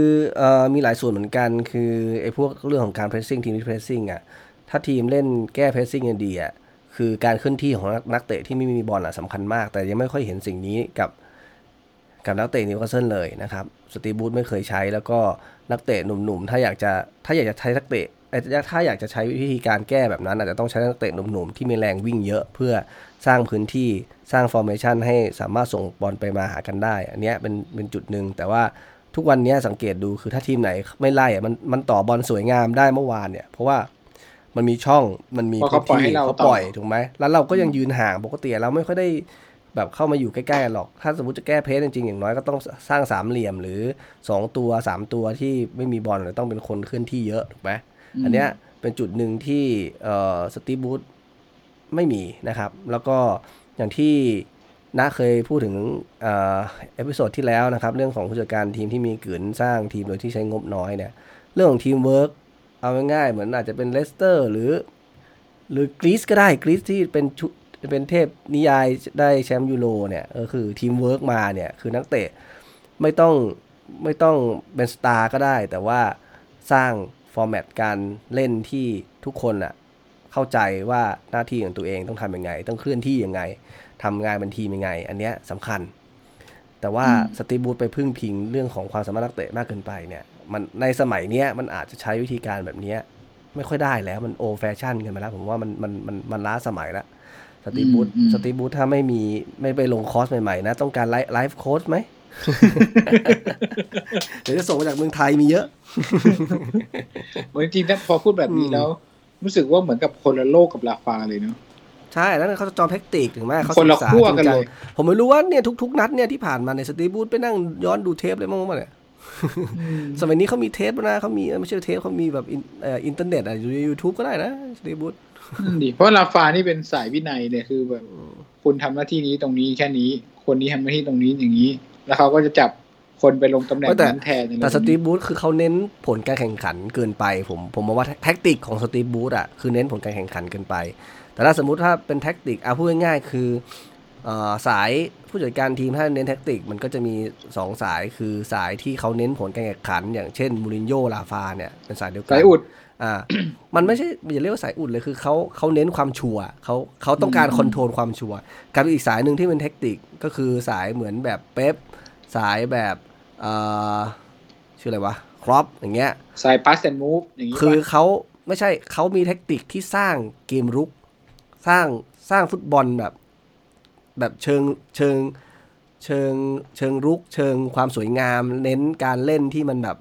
อมีหลายส่วนเหมือนกัน คือไอ้พวกเรื่องของการ pressing ทีมที่ pressing อะ ถ้าทีมเล่นแก้ pressing กันดีอะ คือการเคลื่อนที่ของนักนกเตะที่ไม่มีบอลอะสำคัญมาก แต่ยังไม่ค่อยเห็นสิ่งนี้กับกับนักเตะนิวคาสเซิลเลยนะครับ สตีบรูซไม่เคยใช้แล้วก็นักเตะหนุ่มๆ ถ้าอยากจะถ้าอยากจะใช้นักเตะ ถ้าอยากจะใช้วิธีการแก้แบบนั้น อาจจะต้องใช้นักเตะหนุ่มๆ ที่มีแรงวิ่งเยอะเพื่อสร้างพื้นที่สร้าง formation ให้สามารถส่งบอลไปมาหากันได้ อันเนี้ยเป็นเป็นจุดหนึ่งแต่ว่าทุกวันเนี้ยสังเกตดูคือถ้าทีมไหนไม่ไล่อะมันมันต่อบอลสวยงามได้เมื่อวานเนี่ย เพราะว่ามันมีช่องมันมีเพราะเขาปล่อยให้เราเขาต่อปล่อยถูกไหมแล้วเราก็ยังยืนห่างปกติเราไม่ค่อยได้แบบเข้ามาอยู่ใกล้ๆกันหรอก ถ้าสมมติจะแก้เพจจริงๆ อย่างน้อยก็ต้องสร้างสามเหลี่ยมหรือสองตัวสามตัวที่ไม่มีบอลหรือต้องเป็นคนเคลื่อนที่เยอะถูกไหม อันเนี้ยเป็นจุดหนึ่งที่สตีบูธไม่มีนะครับ แล้วก็อย่างที่น้าเคยพูดถึงepisode ที่แล้วนะครับ เรื่องของผู้จัดการทีมที่มีกึ๋นสร้างทีมโดยที่ใช้งบน้อยเนี่ยเรื่องของทีมเวิร์กเอาง่ายๆเหมือนอาจจะเป็นเลสเตอร์หรือ หรือกรีซก็ได้กรีซที่เป็นชุเป็นเทพนิยายได้แชมป์ยูโรเนี่ยก็คือทีมเวิร์กมาเนี่ยคือนักเตะไม่ต้องไม่ต้องเป็น star ก็ได้ แต่ว่าสร้าง format การเล่นที่ทุกคนอะเข้าใจว่าหน้าที่ของตัวเองต้องทำยังไง ต้องเคลื่อนที่ยังไงทำงานเป็นทีมยังไง อันเนี้ยสำคัญ แต่ว่าอืมสตีฟบรูซไปพึ่งพิงเรื่องของความสามารถนักเตะมากเกินไปเนี่ยมันในสมัยเนี้ยมันอาจจะใช้วิธีการแบบเนี้ยไม่ค่อยได้แล้วมัน old fashion กันไปแล้ว ผมว่ามันมันมันมันล้าสมัยแล้วสตีฟบรูซอืมสตีฟบรูซถ้าไม่มีไม่ไปลงคอร์สใหม่ๆนะ ต้องการ life life coach ไหม เดี๋ยวจะส่งมาจากเมืองไทยมีเยอะโอ้ยจริงๆถ้าพอพูดแบบนี้อืมแล้ว รู้สึกว่าเหมือนกับคนละโลกกับลาฟาเลยเนาะใช่แล้วเขาจะจอมแท็กติกถึงแม้เขาคนละศึกษาขั้วจริงกันจังเลยผมไม่รู้ว่าเนี่ยทุกๆนัดเนี่ยที่ผ่านมาในยสตีฟบูธไปนั่งย้อนดูเทปเลยมั้งมั้งเนี่ยสมัยนี้เขามีเทปแล้วนะเขามีไม่ใช่เทปเขามีแบบอินเอ่ออินเทอร์เน็ตอะอยู่ใน YouTube ก็ได้นะสตีฟบูธนั่นดิเพราะลาฟานี่เป็นสายวินัยเลยคือแบบคุณทำหน้าที่นี้ตรงนี้แค่นี้ คนนี้ทำหน้าที่ตรงนี้อย่างนี้ แล้วเขาก็จะจับคนไปลงตำแหน่งแต่นั้นแทนอะไรแต่สแบบตีนี้ฟบรูซคือเขาเน้นผลการแข่งขันเกินไป ผมผมมองว่าแท็กติกของสตีฟบรูซอะคือเน้นผลการแข่งขันเกินไป แต่ถ้าสมมุติถ้าเป็นแท็กติกเอาพูดง่ายๆคือเอ่อสายผู้จัดการทีมถ้าเน้นแท็กติกมันก็จะมี 2 สายคือสายที่เขาเน้นผลการแข่งขัน อย่างเช่นมูรินโญ่ลาฟาเนี่ยเป็นสายเดียวกัสายอุด อ่า มันไม่ใช่อย่าเรียกว่าสายอุดเลยคือเขาเขาเน้นความชัวร์เขาเขาต้องการอืม control ความชัวร์กับอีกสายหนึ่งที่เป็นแท็กติกก็คือสายเหมือนแบบเป๊ปสายแบบเอ่อชื่ออะไรวะครอปอย่างเงี้ยสาย pass and move อย่างนี้คือป่ะเขาไม่ใช่เขามีแท็กติกที่สร้างเกมรุก สร้างสร้างฟุตบอลแบบ แบบเชิงเชิงเชิงเชิงรุก เชิงความสวยงาม เน้นการเล่นที่มันแบบ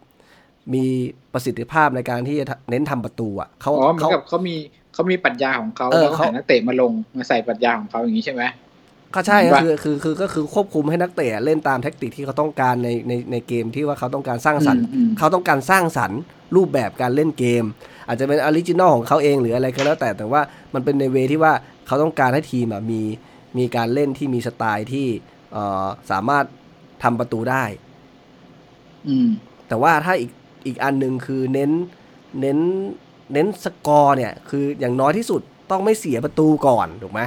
มีประสิทธิภาพในการที่จะเน้นทำประตูอะเขาอ๋อเหมือนเขากับเขามีเขามีปรัชญาของเขาเออแล้วก็เขาหานักเตะมาลงมาใส่ปรัชญาของเขาอย่างนี้ใช่ไหมก็ใช่ก็ว่าคือคือคือก็คือควบคุมให้นักเตะเล่นตามแท็กติกที่เขาต้องการในในในเกมที่ว่าเขาต้องการสร้างสรรค์อืมอืมเขาต้องการสร้างสรรค์รูปแบบการเล่นเกม อาจจะเป็น original ของเขาเองหรืออะไรก็แล้วแต่แต่ว่ามันเป็นใน way ที่ว่าเขาต้องการให้ทีมอะมีมีการเล่นที่มีสไตล์ที่เอ่อสามารถทำประตูได้ อืมแต่ว่าถ้าอีก อีกอันหนึ่งคือเน้นเน้นเน้นสกอร์เนี่ย คืออย่างน้อยที่สุดต้องไม่เสียประตูก่อนถูกไหม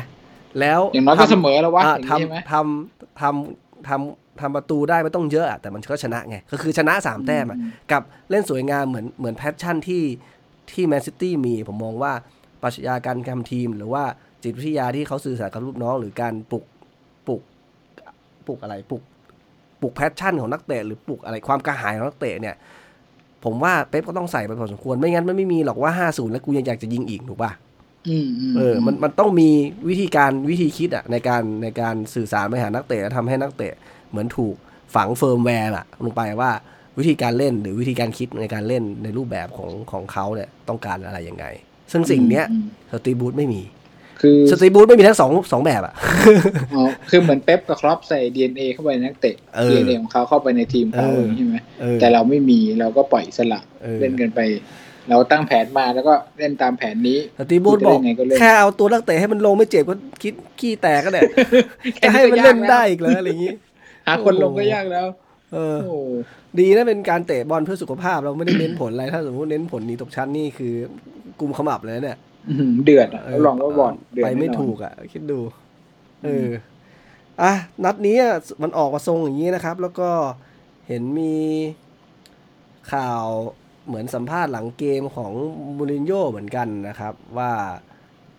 แล้วอย่างน้อยก็ทำเสมอแล้ววะอะอย่างนี้ใช่ไหมทำทำทำทำทำประตูได้ไม่ต้องเยอะอะแต่มันก็ชนะไง ก็คือชนะสามแต้มอะกับเล่นสวยงามเหมือนเหมือน passion ที่ที่แมนซิตี้มีผมมองว่าปรัชญาการทำทีม หรือว่าจิตวิทยาที่เขาสื่อสารกับลูกน้อง หรือการปลุกปลุกปลุกอะไรปลุกปลุก passion ของนักเตะหรือปลุกอะไรความกระหายของนักเตะเนี่ย ผมว่าเป๊ปก็ต้องใส่ไปพอสมควรไม่งั้นมันไม่มีหรอกว่า 50 แล้วกูยังอยากจะยิงอีกถูกป่ะอืมอืมเออ มันมันต้องมีวิธีการวิธีคิดอะในการในการสื่อสารไปหานักเตะแล้วทำให้นักเตะเหมือนถูกฝังเฟิร์มแวร์อะลงไปว่าวิธีการเล่นหรือวิธีการคิดในการเล่นในรูปแบบของของเขาเนี่ยต้องการอะไรยังไง ซึ่งสิ่งเนี้ยอืมสตีบรูซไม่มี คือสตีบรูซไม่มีทั้งสองสองแบบอะอ๋อคือเหมือนเป๊ปกับคล็อปป์ใส่ DNA เข้าไปในนักเตะเออ DNA ของเขาเข้าไปในทีมเขาเออออย่างนี้ใช่ไหมเออแต่เราไม่มีเราก็ปล่อยอิสละเออเล่นกันไป เราตั้งแผนมาแล้วก็เล่นตามแผนนี้สตีบูธบอกจะเล่นไงก็เล่นแค่เอาตัวนักเตะให้มันลงไม่เจ็บก็คิดขี้แตกก็เนี่ยจะให้มันเล่นได้อีกเลยอะไรอย่างงี้หาคนลงก็ยากแล้ว เออโอ้ดีนะเป็นการเตะบอลเพื่อสุขภาพเราไม่ได้เน้นผลอะไรถ้าสมมติเน้นผลหนีตกชั้นนี่คือกุมขมับเลยนะเนี่ยอื้อหือ เดือดอะรับรองว่าบอลเดือดไปไม่แน่นอนถูกอะ คิดดู เอออะนัดนี้อะมันออกมาทรงอย่างนี้นะครับ แล้วก็เห็นมีข่าวเหมือนสัมภาษณ์หลังเกมของมูรินโญ่เหมือนกันนะครับ ว่า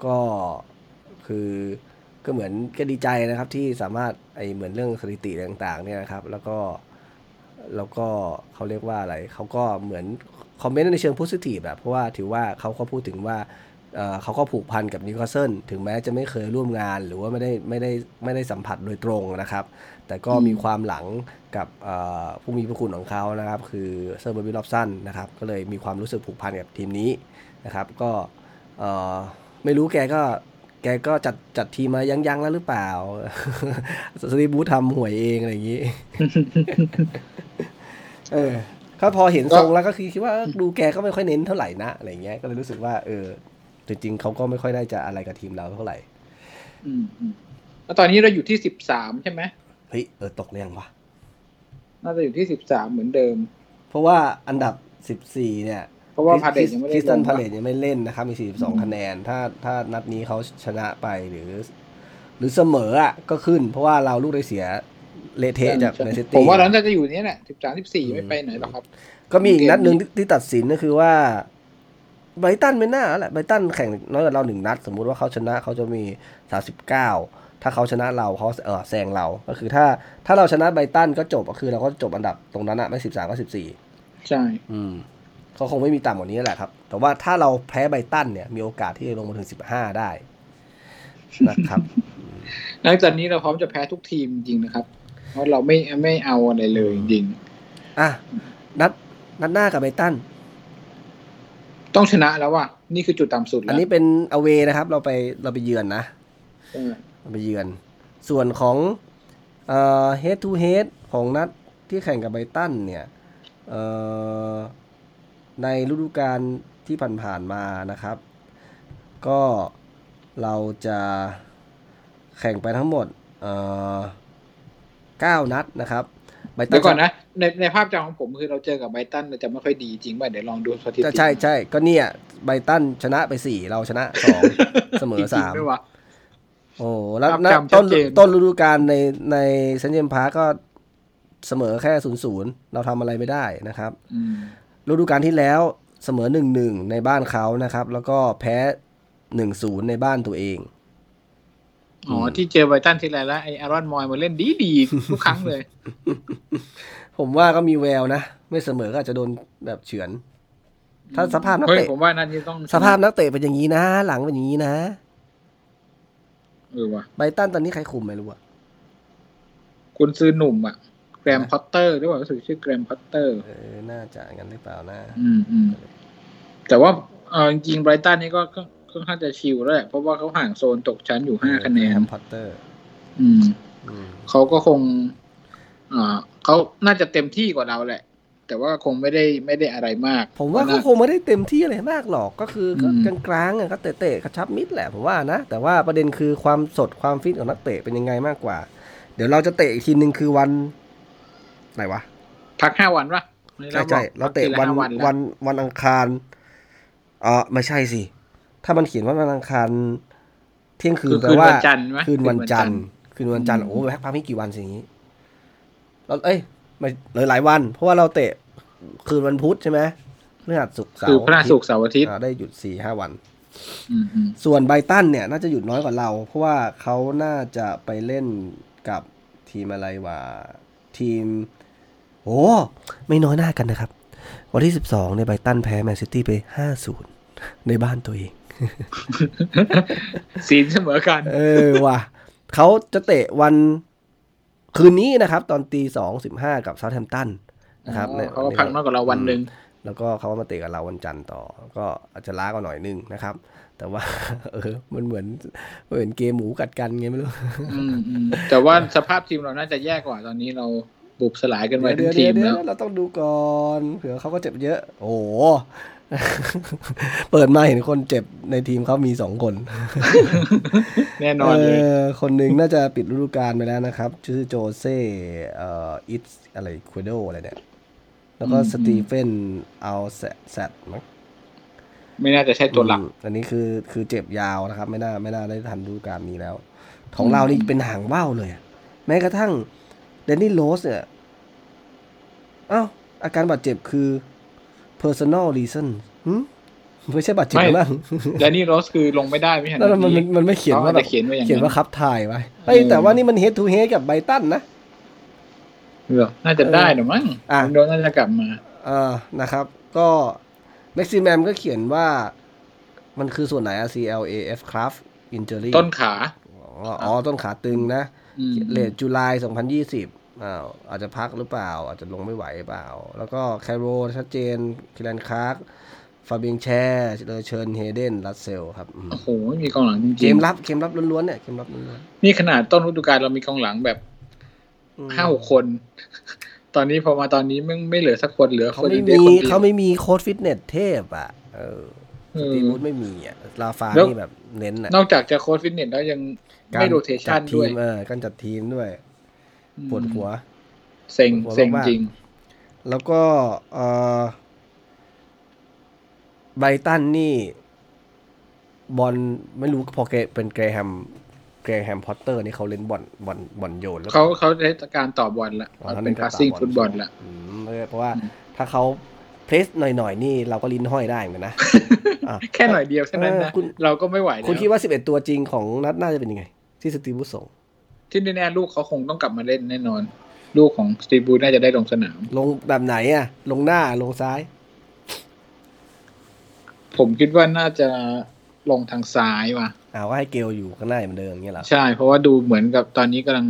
ก็คือก็เหมือนก็ดีใจนะครับที่สามารถไอเหมือนเรื่องสถิติต่าง ๆ เนี่ยนะครับ แล้วก็แล้วก็เขาเรียกว่าอะไรเขาก็เหมือน comment ในเชิง positive แบบเพราะว่าถือว่าเขาก็พูดถึงว่า เอ่อเขาก็ผูกพันกับนิวคาสเซิลถึงแม้จะไม่เคยร่วมงานหรือว่าไม่ได้ไม่ได้ไม่ได้สัมผัสโดยตรงนะครับ แต่ก็มีความหลังกับเอ่อผู้มีพระคุณของเขานะครับ คือเซอร์บ็อบบี้ร็อบสันนะครับ ก็เลยมีความรู้สึกผูกพันกับทีมนี้นะครับ ก็เอ่อไม่รู้แกก็แกก็จัดจัดทีมมายังยังๆแล้วหรือเปล่าสตีฟบรูซทำหวยเองอะไรอย่างนี้ เออก็พอเห็นทรงแล้วก็คือคิดว่าเออดูแกก็ไม่ค่อยเน้นเท่าไหร่นะอะไรเงี้ย ก็เลยรู้สึกว่าเออ จริงๆเขาก็ไม่ค่อยได้จะอะไรกับทีมเราเท่าไหร่อืมอืมแล้วตอนนี้เราอยู่ที่สิบสามใช่ไหมเฮ้ยเออตกเรียงวะน่าจะอยู่ที่สิบสามเหมือนเดิม เพราะว่าอันดับ14เนี่ยเพราะว่าพาเดตยังไม่คได้ริสตันลงพาเลตยังไม่เล่นนะครับมีอืม42คะแนน ถ้าถ้านัดนี้เขาชนะไปหรือ หรือเสมออะก็ขึ้น เพราะว่าเราลูกได้เสียเละเทะจากแมนซิตี้ผมว่าเราน่าจะอยู่เนี้ยแหละสิบสามสิบสี่ไม่ไปไหนหรอกครับ ก็มีอีกนัดหนึ่งที่ที่ตัดสินก็คือว่า ไบรตันไม่น่าแล้วแหละไบรตันแข่งน้อยกว่าเราหนึ่งนัด สมมุติว่าเขาชนะเขาจะมี 39 ถ้าเขาชนะเราเขาเออแซงเรา ก็คือถ้าถ้าเราชนะไบรตันก็จบก็คือเราก็จบอันดับตรงนั้นอะไม่13ก็14ใช่ อืมเขาคงไม่มีต่ำกว่านี้แหละครับ แต่ว่าถ้าเราแพ้ไบรตันเนี่ยมีโอกาสที่จะลงมาถึง15ได้นะครับหลังจากนี้เราพร้อมจะแพ้ทุกทีมจริงๆนะครับ เพราะเราไม่ไม่เอาอะไรเลยจริง อะนัดนัดหน้ากับไบรตันๆ ต้องชนะแล้วว่ะนี่คือจุดต่ำสุดแล้วอันนี้เป็นอเวนะครับ เราไปเราไปเยือนนะเออไปเยือน ส่วนของเอ่อ head to head ของนัดที่แข่งกับไบรตันเนี่ยเอ่อในฤดูกาลที่ผ่านๆมานะครับ ก็เราจะแข่งไปทั้งหมดเอ่อ9นัดนะครับ ไบตัเดี๋นยวก่อนนะในในภาพจำของผมคือเราเจอกับไบรตันเราจะไม่ค่อยดีจริงป่ะเดี๋ยวลองดูสถิติจะใช่ใช่ก็เนี่ยไบตันชนะไปสี่เราชนะสองเสมอจริงๆสามด้วยวะโอ้แล้วภาพนะจำชัต้ดนเจนต้นฤดูกาลในในเซนเจมพาร์ก็เสมอแค่ศูนย์ศูนย์เราทำอะไรไม่ได้นะครับอืมฤดูกาลที่แล้วเสมอหนึ่งหนึ่งในบ้านเขานะครับ แล้วก็แพ้หนึ่งศูนย์ในบ้านตัวเอง อ๋อที่เจอไบรตันทีไรแล้วไออารอนมอยมาเล่นดีดีๆทุกครั้งเลย ผมว่าก็มีแววนะ ไม่เสมอก็อาจจะโดนแบบเฉือน ถ้าสภาพนักเฮ้ยเตะผมว่านั่นจะต้อง สภาพนักเตะเป็นอย่างนี้นะ หลังเป็นอย่างนี้นะเออว่ะไบรตันตอนนี้ใครคุมไม่รู้อะคุณซื้อหนุ่มอะแกรแฮมพอตเตอร์หรือเปล่ารู้สึกชื่อแกรแฮมพอตเตอร์เออน่าจะงั้นหรือเปล่านะ อืมอืมแต่ว่าเออจริงๆไบรตันนี่ก็ก็ ค่อนข้างจะ chill แล้วแหละเพราะว่าเขาห่างโซนตกชั้นอยู่ห้าคะแนน แกรแฮมพอตเตอร์อืมอืมเขาก็คงอ่าเขาน่าจะเต็มที่กว่าเราแหละ แต่ว่าคงไม่ได้ไม่ได้อะไรมาก ผมว่าเพเขาคงไม่ได้เต็มที่อะไรมากหรอกก็คือก็อืมกลางๆอะก็เตะๆกระชับมิตรแหละผมว่านะ แต่ว่าประเด็นคือความสดความฟิตของนักเตะเป็นยังไงมากกว่า เดี๋ยวเราจะเตะอีกทีหนึ่งคือวันไหนวะพักห้าวันปะใช่ใช่เราเตะวันพักทีลห้วันวันอังคารอ๋อไม่ใช่สิ ถ้ามันเขียนว่าวันอังคารเที่ยงคืคืนอแปลคืนว่าวันจันทร์ไหมคืนวันจันทร์คืนวันจันทร์อืมโอ้แพ็คพักไม่กี่วันสิอย่างนี้เราเอ้ยไม่เลยหลายวัน เพราะว่าเราเตะคืนวันพุธใช่ไหมพฤหัสศุกร์เสาคือร์พระศุกร์เสาร์อาทิตย์อ่าได้หยุดสี่ห้าวันอืมอืมส่วนไบรตันเนี่ยน่าจะหยุดน้อยกว่าเรา เพราะว่าเขาน่าจะไปเล่นกับทีมอะไรวะทีมโอ้ไม่น้อยหน้ากันนะครับ วันที่ 12 ในยไบรตันแพ้แมนซิตี้ไป 5-0 ในบ้านตัวเอง ศีลเสมอกัน เออว่ะเขาจะเตะวันคืนนี้นะครับ ตอนตีสองสิบห้ากับเซาท์แฮมป์ตันนะครับอ๋อนี่ยเขาก็พักน้อยกว่าเราวันหนึ่งแล้วก็เขาก็มาเตะกับเราวันจันทร์ต่อ ก็อาจจะล้ากว่าหน่อยนึงนะครับ แต่ว่า เออ มันเหมือนเหมือนเกมหมูกัดกันไงไม่รู้อืมอืมแต่ว่าสภาพทีมเราน่าจะแย่กว่าตอนนี้เราบุบสลายกันไปทั้เดี๋ยวงทีเดี๋ยวมเดี๋ยแล้ววเราต้องดูก่อนเผื่อเขาก็เจ็บเยอะ โอ้โห เปิดมาเห็นคนเจ็บในทีมเขามีสองคน แน่นอนเลยเออคนหนึ่งน่าจะปิดฤดูกาลไปแล้วนะครับ ชื่อโจเซ่เอ่ออิตอะไรควโดอะไรเนี่ย แล้วก็อืมสตีเฟนเอาแซแซดมั้งไม่น่าจะใช่ตัวหลักอืมอันนี้คือคือเจ็บยาวนะครับ ไม่น่าไม่น่าได้ทันฤดูกาลนี้แล้ว ของเรานี่เป็นหางว่าวเลยอะแม้กระทั่งเดนนี่โรสเนี่ย เอ้าอาการบาดเจ็บคือ personal reason หึไม่ใช่บาดเจ็บไม่บ้างแดนนี่โรสคือลงไม่ได้ไม่เห็นแล้วมันมันมันไม่เขียนว่าเขาแบอาจบจะเขียนไว้อย่างนั้นเขียนว่าครับถ่ายไว้เฮ้ยอืมแต่ว่านี่มัน head to head กับไบรตันนะเหรอน่าจะได้หรือมั้งอะโดนน่าจะกลับมาเออนะครับ ก็แม็กซิแมมก็เขียนว่ามันคือส่วนไหนอะ C L A F craft injury ต้นขา อ๋ออ๋อต้นขาตึงนะอืมเลทจุลาย2020อ้าวอาจจะพักหรือเปล่า อาจจะลงไม่ไหวหรือเปล่า แล้วก็แคโรชัดเจนคิลันคาร์กฟาเบียงแชร์เลยเชิญเฮเดนรัสเซลครับอืมโอ้โหไม่มีกองหลังจริงๆเกมรับเกมรับล้วนๆเนี่ยเกมรับล้วนนี่ขนาดต้นฤดูกาลเรามีกองหลังแบบๆอืมห้าหกคน ตอนนี้พอมาตอนนี้ไม่ไม่เหลือสักคนเหลือเขาคนไม่เดียวมีคนเดียวเขาไม่มีโค้ชฟิตเนสเทพอะเออเออสตีฟบรูซไม่มีอะราฟาแล้วนี่แบบเน้นอะนอกจากจะโค้ชฟิตเนสแล้วยังการไม่โรเทชันจัทีด้วยมเออการจัดทีมด้วย ปวดหัว เซ็งปวดหัวเซ็งมากๆจริง แล้วก็เอ่อไบรตันนี่ บอลไม่รู้พอแกเป็นแกรแฮมแกรแฮมพอตเตอร์นี่เขาเล่นบอลบอลบอลโยนแล้วเขาเขาได้การต่อบอลละอ๋อมันเขาเป็ล่นพาสซิ่งกระฟุตบอลละอืมเออเพราะว่าอืมถ้าเขาเพรสหน่อยๆ นี่เราก็ลิ้นห้อยได้เหมือนกันนะอะแค่หน่อยเดียวแค่นั้นเอนะอคุณเราก็ไม่ไหวแล้วคุณคิดว่า11ตัวจริงของนัดน่าจะเป็นยังไง ที่สตีวูดส่ง ที่แน่ๆลูกเขาคงต้องกลับมาเล่นแน่นอน ลูกของสตีบูน่าจะได้ลงสนาม ลงแบบไหนอะ ลงหน้าลงซ้าย ผมคิดว่าน่าจะลงทางซ้ายว่ะอ่าว่าให้เกลอยู่ข้างหน้าเหมือนเดิมอย่างเงี้ยเหรอใช่เพราะว่าดูเหมือนกับตอนนี้กำลัง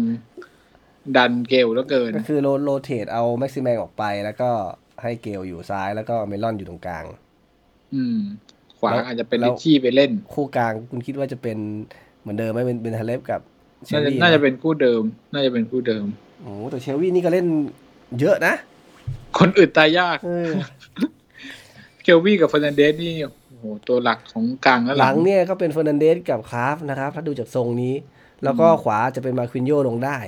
ดันเกลแล้วเกิน ก็คือโร rotate เอาแม็กซิแมงออกไปแล้วก็ให้เกลอยู่ซ้ายแล้วก็มิรอนอยู่ตรงกลาง อืม ขวาแล้วอาจจะเป็นแล้ว ริตชี่ไปเล่น คู่กลางคุณคิดว่าจะเป็นเหมือนเดิมไหมเป็นเป็นทาเลบกับเช น่าลวี่น่าจะน่าจะเป็นคู่เดิม น่าจะเป็นคู่เดิมโอ้โหแต่เชลวี่นี่ก็เล่นเยอะนะ คนอื่นตายยากเออเชลวี่กับเฟอร์นันเดสนี่โอ้โหตัวหลักของกลางและหหลัลังงเนี่ยก็เป็นเฟอร์นันเดสกับคราฟนะครับ ถ้าดูจากทรงนี้ แล้วก็อืมขวาจะเป็นมานกิโยลงได้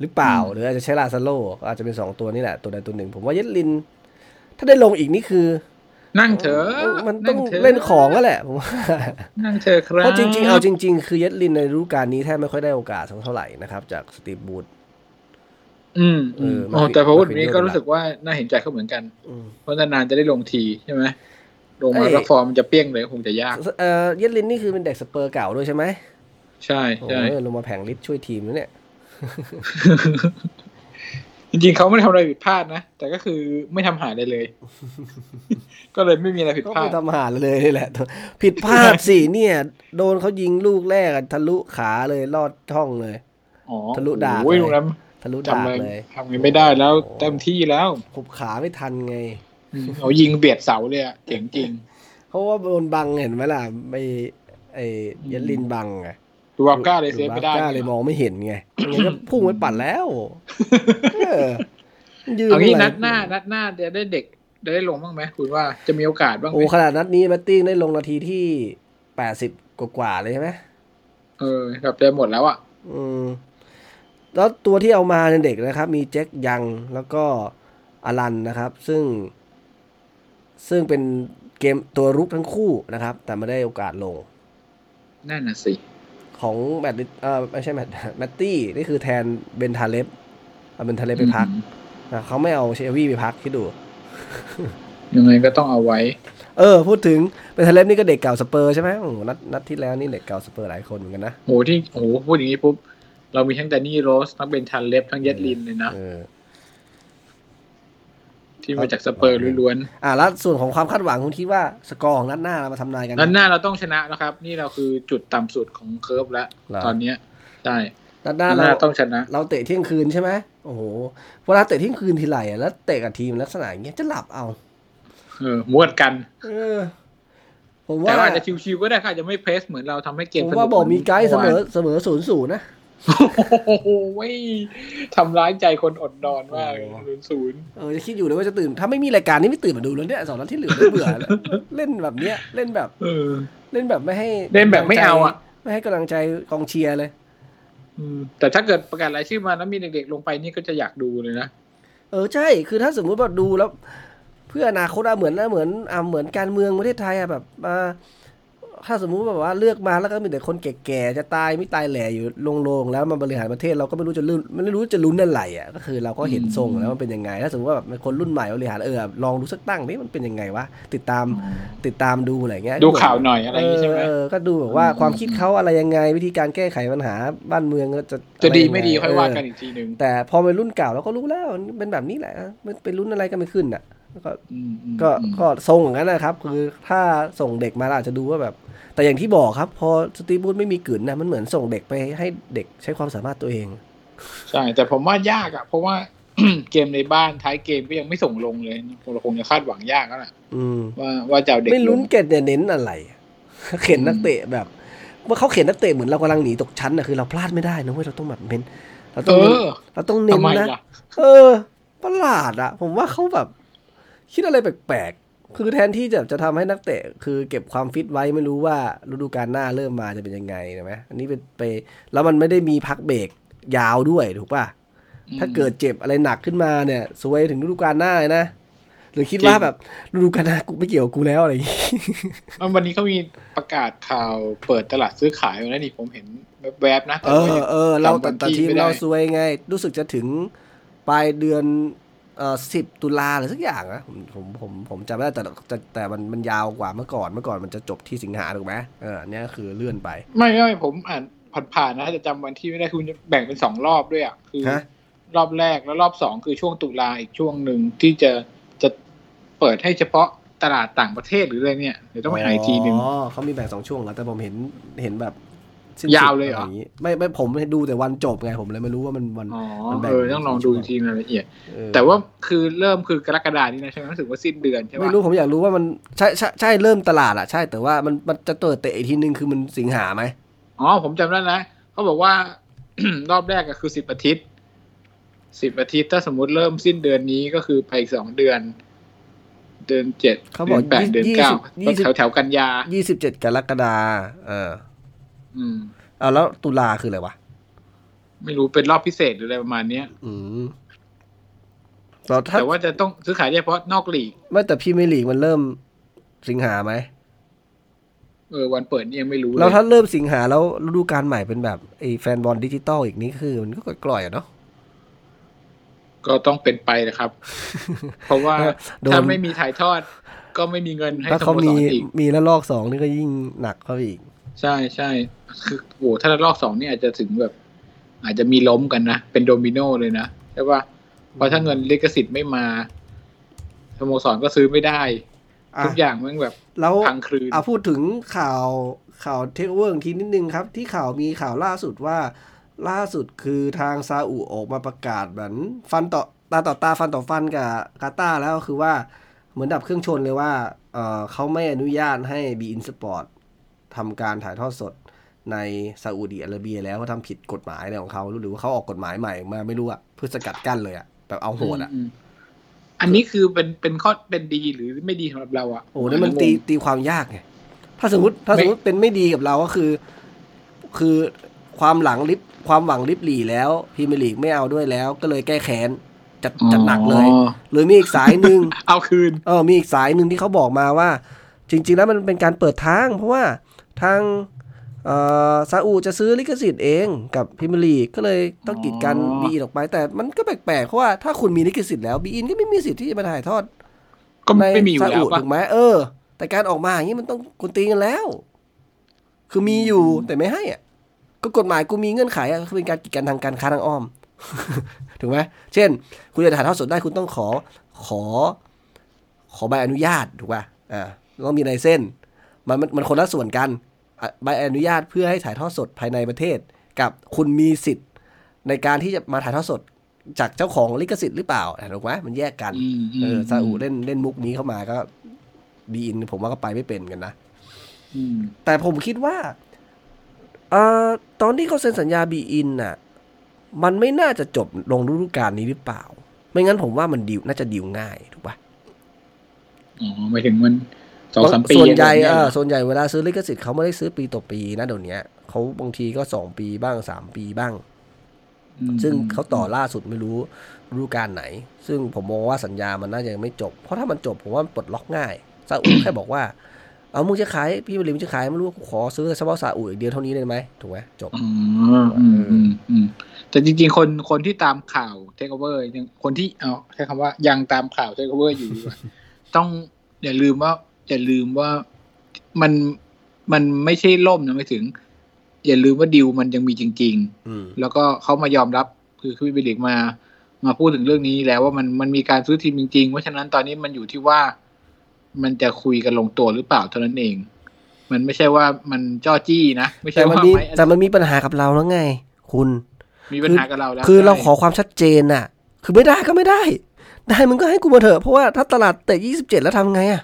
หรือเปล่า หรืออาจจะใช้ลาซาโลก็อาจจะเป็นสองตัวนี่แหละ ตัวใดตัวหนึ่ง ผมว่าเยดลิน ถ้าได้ลงอีกนี่คือ นั่งเถอะมันต้องถะเล่นของก็แหละผมว่านั่งเถอะครับเพราะจริง ๆ เอาจริง ๆ คือเยดลินในฤดูกาลนี้แทบไม่ค่อยได้โอกาสสักเท่าไหร่นะครับ จากสตีฟบรูซอืมเออือมมันอ๋อแต่พอพูดมันนี้เป็นก็เรื่องรู้สึกว่าน่าเห็นใจเขาเหมือนกันอืมเพราะนานๆจะได้ลงทีใช่ไหมลงมาเอ้ยแล้วฟอร์มมันจะเปี้ยงเลยคงจะยากเอ่อเยดลินนี่คือเป็นเด็กสเปอร์เก่าด้วยใช่ไหมใช่โอ้ใช่ยลงมาแผงลิ์ช่วยทีมนะเนี่ยจ ริงๆเขาไม่ได้ทำอะไรผิดพลาดนะ แต่ก็คือไม่ทำหาได้เลย ก็เลยไม่มีอะไรผิดก็พลาไปดทำหาเลยนี่แหละ ผิดพลาดสิเนี่ย โดนเขายิงลูกแรกอะทะลุขาเลยลอดช่องเลยอ๋อทะลุดาบโอ้ยเลยตรงนั้นทะลุทำดาอะบไรเลยทำไงไม่ได้แล้วโอ้เต็มที่แล้วขุบขาไม่ทันไงอืมเอายิงเบียดเสาเลยอะเจ๋งจริงเพราะว่าโดนบังเห็นไหมล่ะไม่ไอเยดลินบังไง ดูวาก้าเลยเซฟไม่ได้ดูบาก้าเลยมองไม่เห็นไงไม่งั้นก็พุ่งไปปัดแล้วเออยืนเอางี้อะไรนัดหน้า นัดหน้าจะได้เด็กจะได้ลงบ้างไหมคุณว่าจะมีโอกาสบ้างไหโอ้มขนาดนัดนี้แมตติ้งได้ลงนาทีที่แปดสิบกว่าๆเลยใช่ไหมเออแบบจะหมดแล้วอะ อืม แล้วตัวที่เอามาในเด็กนะครับ มีแจ็คยังแล้วก็อลันนะครับ ซึ่ง ซึ่งเป็นเกมตัวรุกทั้งคู่นะครับ แต่ไม่ได้โอกาสลงนั่นน่ะสิ ของแมตติเออไม่ใช่แมตแมตตี้นี่คือแทนเบนทาเลฟเอาเบนทาเลฟไปพักนะเขาไม่เอาเชวี่ไปพักคิดดู ยังไงก็ต้องเอาไว้ เออ พูดถึงเบนทาเลบนี่ก็เด็กเก่าสเปอร์ใช่ไหมโอ้โหนัดนัดที่แล้วนี่เด็กเก่าสเปอร์หลายคนเหมือนกันนะโหที่โหพูดอย่างนี้ปุ๊บเรามีทั้งแดนนี่โรสทั้งเบนทันเล็บทั้งเยดลินเลยนะเออ ที่มาจากสเปอร์ล้วนอ่าแล้วส่วนของความคาดหวังคุณคิดว่าสกอร์ของนัดหน้าเรามาทำนายกันๆนั้นหน้าเราต้องชนะนะครับ นี่เราคือจุดต่ำสุดของ curve แล้วเหรอตอนเนี้ยใช่นัดหน้านัดหน้าเราต้องชนะ เราเตะเที่ยงคืนใช่ไหมโอ้โหเวลาเตะเที่ยงคืนทีไรอะแล้วเตะกับทีมลักษณะอย่างเงี้ยจะหลับเอา เออมวดกัน เออผมแต่ว่าว่าอาจจะชิวๆก็ได้ค่ะอาจจะไม่เพรสเหมือนเราทำให้เกมผมสนุว่าบอกมีไกด์เสมอวานเสมอศูนย์ศูนย์นะ โอ้โหเว้ยทำร้ายใจคนอดนอนมากโอ้โหศูนย์ศูนย์เออจะคิดอยู่เลยว่าจะตื่น ถ้าไม่มีรายการนี้ไม่ตื่นมาดูแล้วเนี่ยสองนัดที่เหลือไม่เบื่อแล้วเล่นแบบเนี้ยเล่นแบบเออเล่นแบบไม่ให้เล่นแบบไม่เอาอะไม่ให้กำลังใจกองเชียร์เลยอืมแต่ถ้าเกิดประกาศรายชื่อมาแล้วมีเด็กๆลงไปนี่ก็จะอยากดูเลยนะเออใช่ คือถ้าสมมุติว่าดูแล้ว เพื่ออนาคตอะเหมือนนะเหมือนอ่าเหมือนการเมืองประเทศไทยอะแบบมา ถ้าสมมุติแบบว่าเลือกมาแล้วก็มีแต่คนแก่ๆจะตายไม่ตายแหล่อยู่โลงๆแล้วมาบริหารประเทศเราก็ไม่รู้จะลุ้นไม่รู้จะลุ้นอะไรอะก็คือเราก็เห็นทรงแล้วมันเป็นยังไง ถ้าสมมติว่าแบบเป็นคนรุ่นใหม่บริหารเออลองดูสักตั้งนี่มันเป็นยังไงวะติดตามติดตามดูอะไรเงี้ยดูข่าวหน่อยอะไรอย่างงี้ใช่ไหมเออก็ดูแบบว่าอืมความคิดเขาอะไรยังไง วิธีการแก้ไขปัญหาบ้านเมืองก็จะจะดีอรยังงไม่ดีค่อยว่ากันเอีกทีหนึ่งแต่พอเป็นรุ่นเก่าเราก็รู้แล้วมันเป็นแบบนี้แหละมันเป็นรุ่นอะไรก็ไม่ขึ้นอะ ก็อืมอืมก็อืมก็ทรงอย่างนั้นนะครับ คือถ้าส่งเด็กมาเราอาจจะดูว่าแบบ แต่อย่างที่บอกครับ พอสตีฟบูธไม่มีกลืนนะมันเหมือนส่งเด็กไปให้เด็กใช้ความสามารถตัวเอง ใช่ แต่ผมว่ายากอะเพราะว่าเกมในบ้านท้ายเกมก็ยังไม่ส่งลงเลยเราคงจะคาดหวังยากแล้วล่ะอืมว่าว่าจะเอาเด็กไม่ลลุ้นงเกตเนี่ยเน้นอะไร เข็นนักเตะแบบว่าเขาเข็นนักเตะเหมือนเรากำลังหนีตกชั้นนะคือเราพลาดไม่ได้นะเว้ยเราต้องแบบเน้นเราต้เอองเน้นอเราต้องเน้ทำนไมนะล่ะเออประหลาดอะผมว่าเขาแบบ คิดอะไรแปลกๆ คือแทนที่จะจะทำให้นักเตะ คือเก็บความฟิตไว้ไม่รู้ว่าฤดูกาลหน้าเริ่มมาจะเป็นยังไงนะไหมอันนี้เป็นไปแล้วมันไม่ได้มีพักเบรกยาวด้วยถูกป่ะ ถ้าเกิดเจ็บอะไรหนักขึ้นมาเนี่ยสวยถึงฤดูกาลหน้าเลยนะ หรือคิดว่าแบบฤดูกาลหน้ากูไม่เกี่ยวกับกูแล้วอะไรอย่างงี้แล้ววันนี้เขามีประกาศข่าวเปิดตลาดซื้อขายแล้วนี่ผมเห็นแวบๆนะแต่เอว่าอยังเออเราแต่จำวันแต่ที่ทีมไม่ได้เราซวยไง รู้สึกจะถึงปลายเดือน เอ่อสิบตุลาหรือสักอย่างนะผมผมผมผมจำไม่ได้แต่แต่แต่มันมันยาวกว่าเมื่อก่อนเมื่อก่อนมันจะจบที่สิงหาถูกไหมเอออันเนี้ยคือเลื่อนไป ไม่ไม่ผมอ่านผ่านๆนะแต่จำวันที่ไม่ได้คือมันจะแบ่งเป็นสองรอบด้วยอะคือฮะรอบแรกแล้วรอบสองคือช่วงตุลาอีกช่วงหนึ่งที่จะจะเปิดให้เฉพาะตลาดต่างประเทศหรืออะไรเนี่ยเดี๋ยวต้องไปหาอีกทีหนึ่งอ๋อเขามีแบ่งสองช่วงแล้วแต่ผมเห็นเห็นแบบ สิ้นยาวสุดเลยเหรอะไางงี้ไม่ไม่ผมดูแต่วันจบไงผมเลยไม่รู้ว่ามันวันอ๋อมันแบ่งเออต้องลองดูอีกทีรายละเอียดเออแต่ว่าคือเริ่มคือกรกฎานี้นะใช่ไหมรู้สึกว่าสิ้นเดือนใช่ไหมไม่รู้ผมอยากรู้ว่ามันใช่ใช่ใช่เริ่มตลาดอะใช่แต่ว่ามันมันจะเปิดเตะอีกทีนึงคือมันสิงหาไหมอ๋อผมจำได้แล้วเขาบอกว่ารอบแรกก็คือสิบอาทิตย์สิบอาทิตย์ถ้าสมมุติเริ่มสิ้นเดือนนี้ก็คือไปอีกสองเดือน เดือนเจ็ดเขาบอกดืนแปดเดือนยี่เก้าสิบยี่สิบแถวแถวๆกันยายี่สิบเจ็ดกรกฎาเออ อืมเอาแล้วตุลาคืออะไรวะ ไม่รู้เป็นรอบพิเศษหรืออะไรประมาณเนี้ย อืมแต่ถ้าแต่ว่าจะต้องซื้อขายได้เฉพาะนอกลีก ไม่แต่พี่ไม่ลีกมันเริ่มสิงหาไหมเออวันเปิดนี่ยังไม่รู้เลยแล้วถ้าเริ่มสิงหาแล้วฤดูกาลใหม่เป็นแบบไอ้แฟนบอลดิจิตอลอีกนี่คือ มันก็กล่อยๆอะเนาะก็ต้องเป็นไปนะครับ เพราะว่าโดนถ้าไม่มีถ่ายทอดก็ไม่มีเงินให้ถ้าสเขาโมสมีรอีกมีแล้วลอกสองนี่ก็ยิ่งหนักเข้าไปอีก ใช่ใช่คือโอ้ถ้าระลอกสองนี่อาจจะถึงแบบ อาจจะมีล้มกันนะ เป็นโดมิโนเลยนะใช่ป่ะเพราะถ้าเงินลิขสิทธิ์ไม่มาสโมสรก็ซื้อไม่ได้อะทุกอย่างมันแบบแล้วพังครืนเอาพูดถึงข่าวข่าวเทคเวิร์กทีนิดนึงครับ ที่ข่าวมีข่าวล่าสุดว่าล่าสุดคือทางซาอุออกมาประกาศเหมือนฟันต่อตาต่อตาฟันต่อฟันกับกาตาร์แล้วคือว่าเหมือนดับเครื่องชนเลยว่าเออเขาไม่อนุญาตให้บีอินสปอร์ต ทำการถ่ายทอดสดในซาอุดิอาระเบีย แล้วเขาทำผิดกฎหมายอะไรของเขาหรือว่าเขาออกกฎหมายใหม่มาไม่รู้อะเพื่อสกัดกั้นเลยอะแบบเอาโหดอะอืมอันนี้คือเป็นเป็นข้อเป็นดีหรือไม่ดีสำหรับเราอะโอ้นี่มันตีตีความยากไงถ้าสมมติถ้าสมมติเป็นไม่ดีกับเราก็คือ คือความหลังลิฟความหวังลิฟหลีแล้วพรีเมียร์ลีกไม่เอาด้วยแล้ว ก็เลยแก้แค้นจัดจัดหนักเลยอ๋อหรือมีอีกสายหนึ่งเอาคืนเออมีอีกสายหนึ่งที่เขาบอกมาว่า จริง ๆ แล้วมันเป็นการเปิดทาง เพราะว่า ทางเอ่อซาอุจะซื้อลิขสิทธิ์เองกับพรีเมียร์ลีกก็เลยต้องกีดกันอ๋อบีอินออกไป แต่มันก็แปลกๆเพราะว่าถ้าคุณมีลิขสิทธิ์แล้วบีอินก็ไม่มีสิทธิ์ที่จะมาถ่ายทอดก็ในไม่มีอยู่ซาแล้วอุป่ะถูกไหมเออ แต่การออกมาอย่างนี้มันต้องกุนตีกันแล้ว คือมีอยู่แต่ไม่ให้อะก็กฎหมายกูมีเงื่อนไขอะคือเป็นการกีดกันทางการค้าทางอ้อมถูกไหมเช่น คุณจะถ่ายทอดสดได้คุณต้องขอขอ ขอใบอนุญาตถูกป่ะอ่าต้องมีลายเส้น มันมันมันคนละส่วนกันอะใบอนุญาตเพื่อให้ถ่ายทอดสดภายในประเทศ กับคุณมีสิทธิ์ในการที่จะมาถ่ายทอดสดจากเจ้าของลิขสิทธิ์หรือเปล่าอะถูกไหมมันแยกกันอืมมเออซาอุเล่นเล่นมุกนี้เข้ามาก็บีอินผมว่าก็ไปไม่เป็นกันนะอืมแต่ผมคิดว่าเอ่อตอนที่เขาเซ็นสัญญาบีอินน่ะ มันไม่น่าจะจบลงฤดูกาลนี้หรือเปล่า ไม่งั้นผมว่ามันดิวน่าจะดิวง่ายถูกปะอ๋อหมายถึงมัน สองสามปีอะไรเอเงี้ยเออส่วนใหญ่ส่วนใหญ่เวลาซื้อลิขสิทธิ์เขาไม่ได้ซื้อปีต่อปีนะเดี๋ยวนี้เขาบางทีก็สองปีบ้างสามปีบ้างอืมซึ่งเขาต่อล่าสุดไม่รู้ฤดูกาลไหน ซึ่งผมมองว่าสัญญามันน่าจะยังไม่จบ เพราะถ้ามันจบผมว่ามันปลดล็อกง่ายซาอุแค่บอกว่าเอามึงจะขายพรีเมียร์มึงจะขายไม่รู้ขอซื้อเฉพาะซาอุอีกเดียวเท่านี้ได้ไหมถูกไหมจบอ๋ออืมอืมอืมแต่จริงๆ คนคนที่ตามข่าวเทคโอเวอร์ยังคนที่เอาใช้คำว่ายังตามข่าวเทคโอเวอร์อยู่ดีกว่าต้องอย่าลืมว่า อย่าลืมว่ามันมันไม่ใช่ล่มนะไม่ถึง อย่าลืมว่าดิวมันยังมีจริงอืมๆแล้วก็เขามายอมรับคือคือวิลิกมา มาพูดถึงเรื่องนี้แล้วว่ามันมันมีการซื้อทีมจริงๆ เพราะฉะนั้นตอนนี้มันอยู่ที่ว่ามันจะคุยกันลงตัวหรือเปล่าเท่านั้นเอง มันไม่ใช่ว่ามันจ้อจี้นะไม่ใช่แต่มันว่ามีไม้แต่มันมีปัญหากับเราแล้วไง คุณมีปัญหากับเราแล้วคือเราใช่ขอความชัดเจนน่ะ คือไม่ได้ก็ไม่ได้ ได้มึงก็ให้กูมาเถอะเพราะว่าถ้าตลาดเตะยี่สิบเจ็ดแล้วทำไงอะ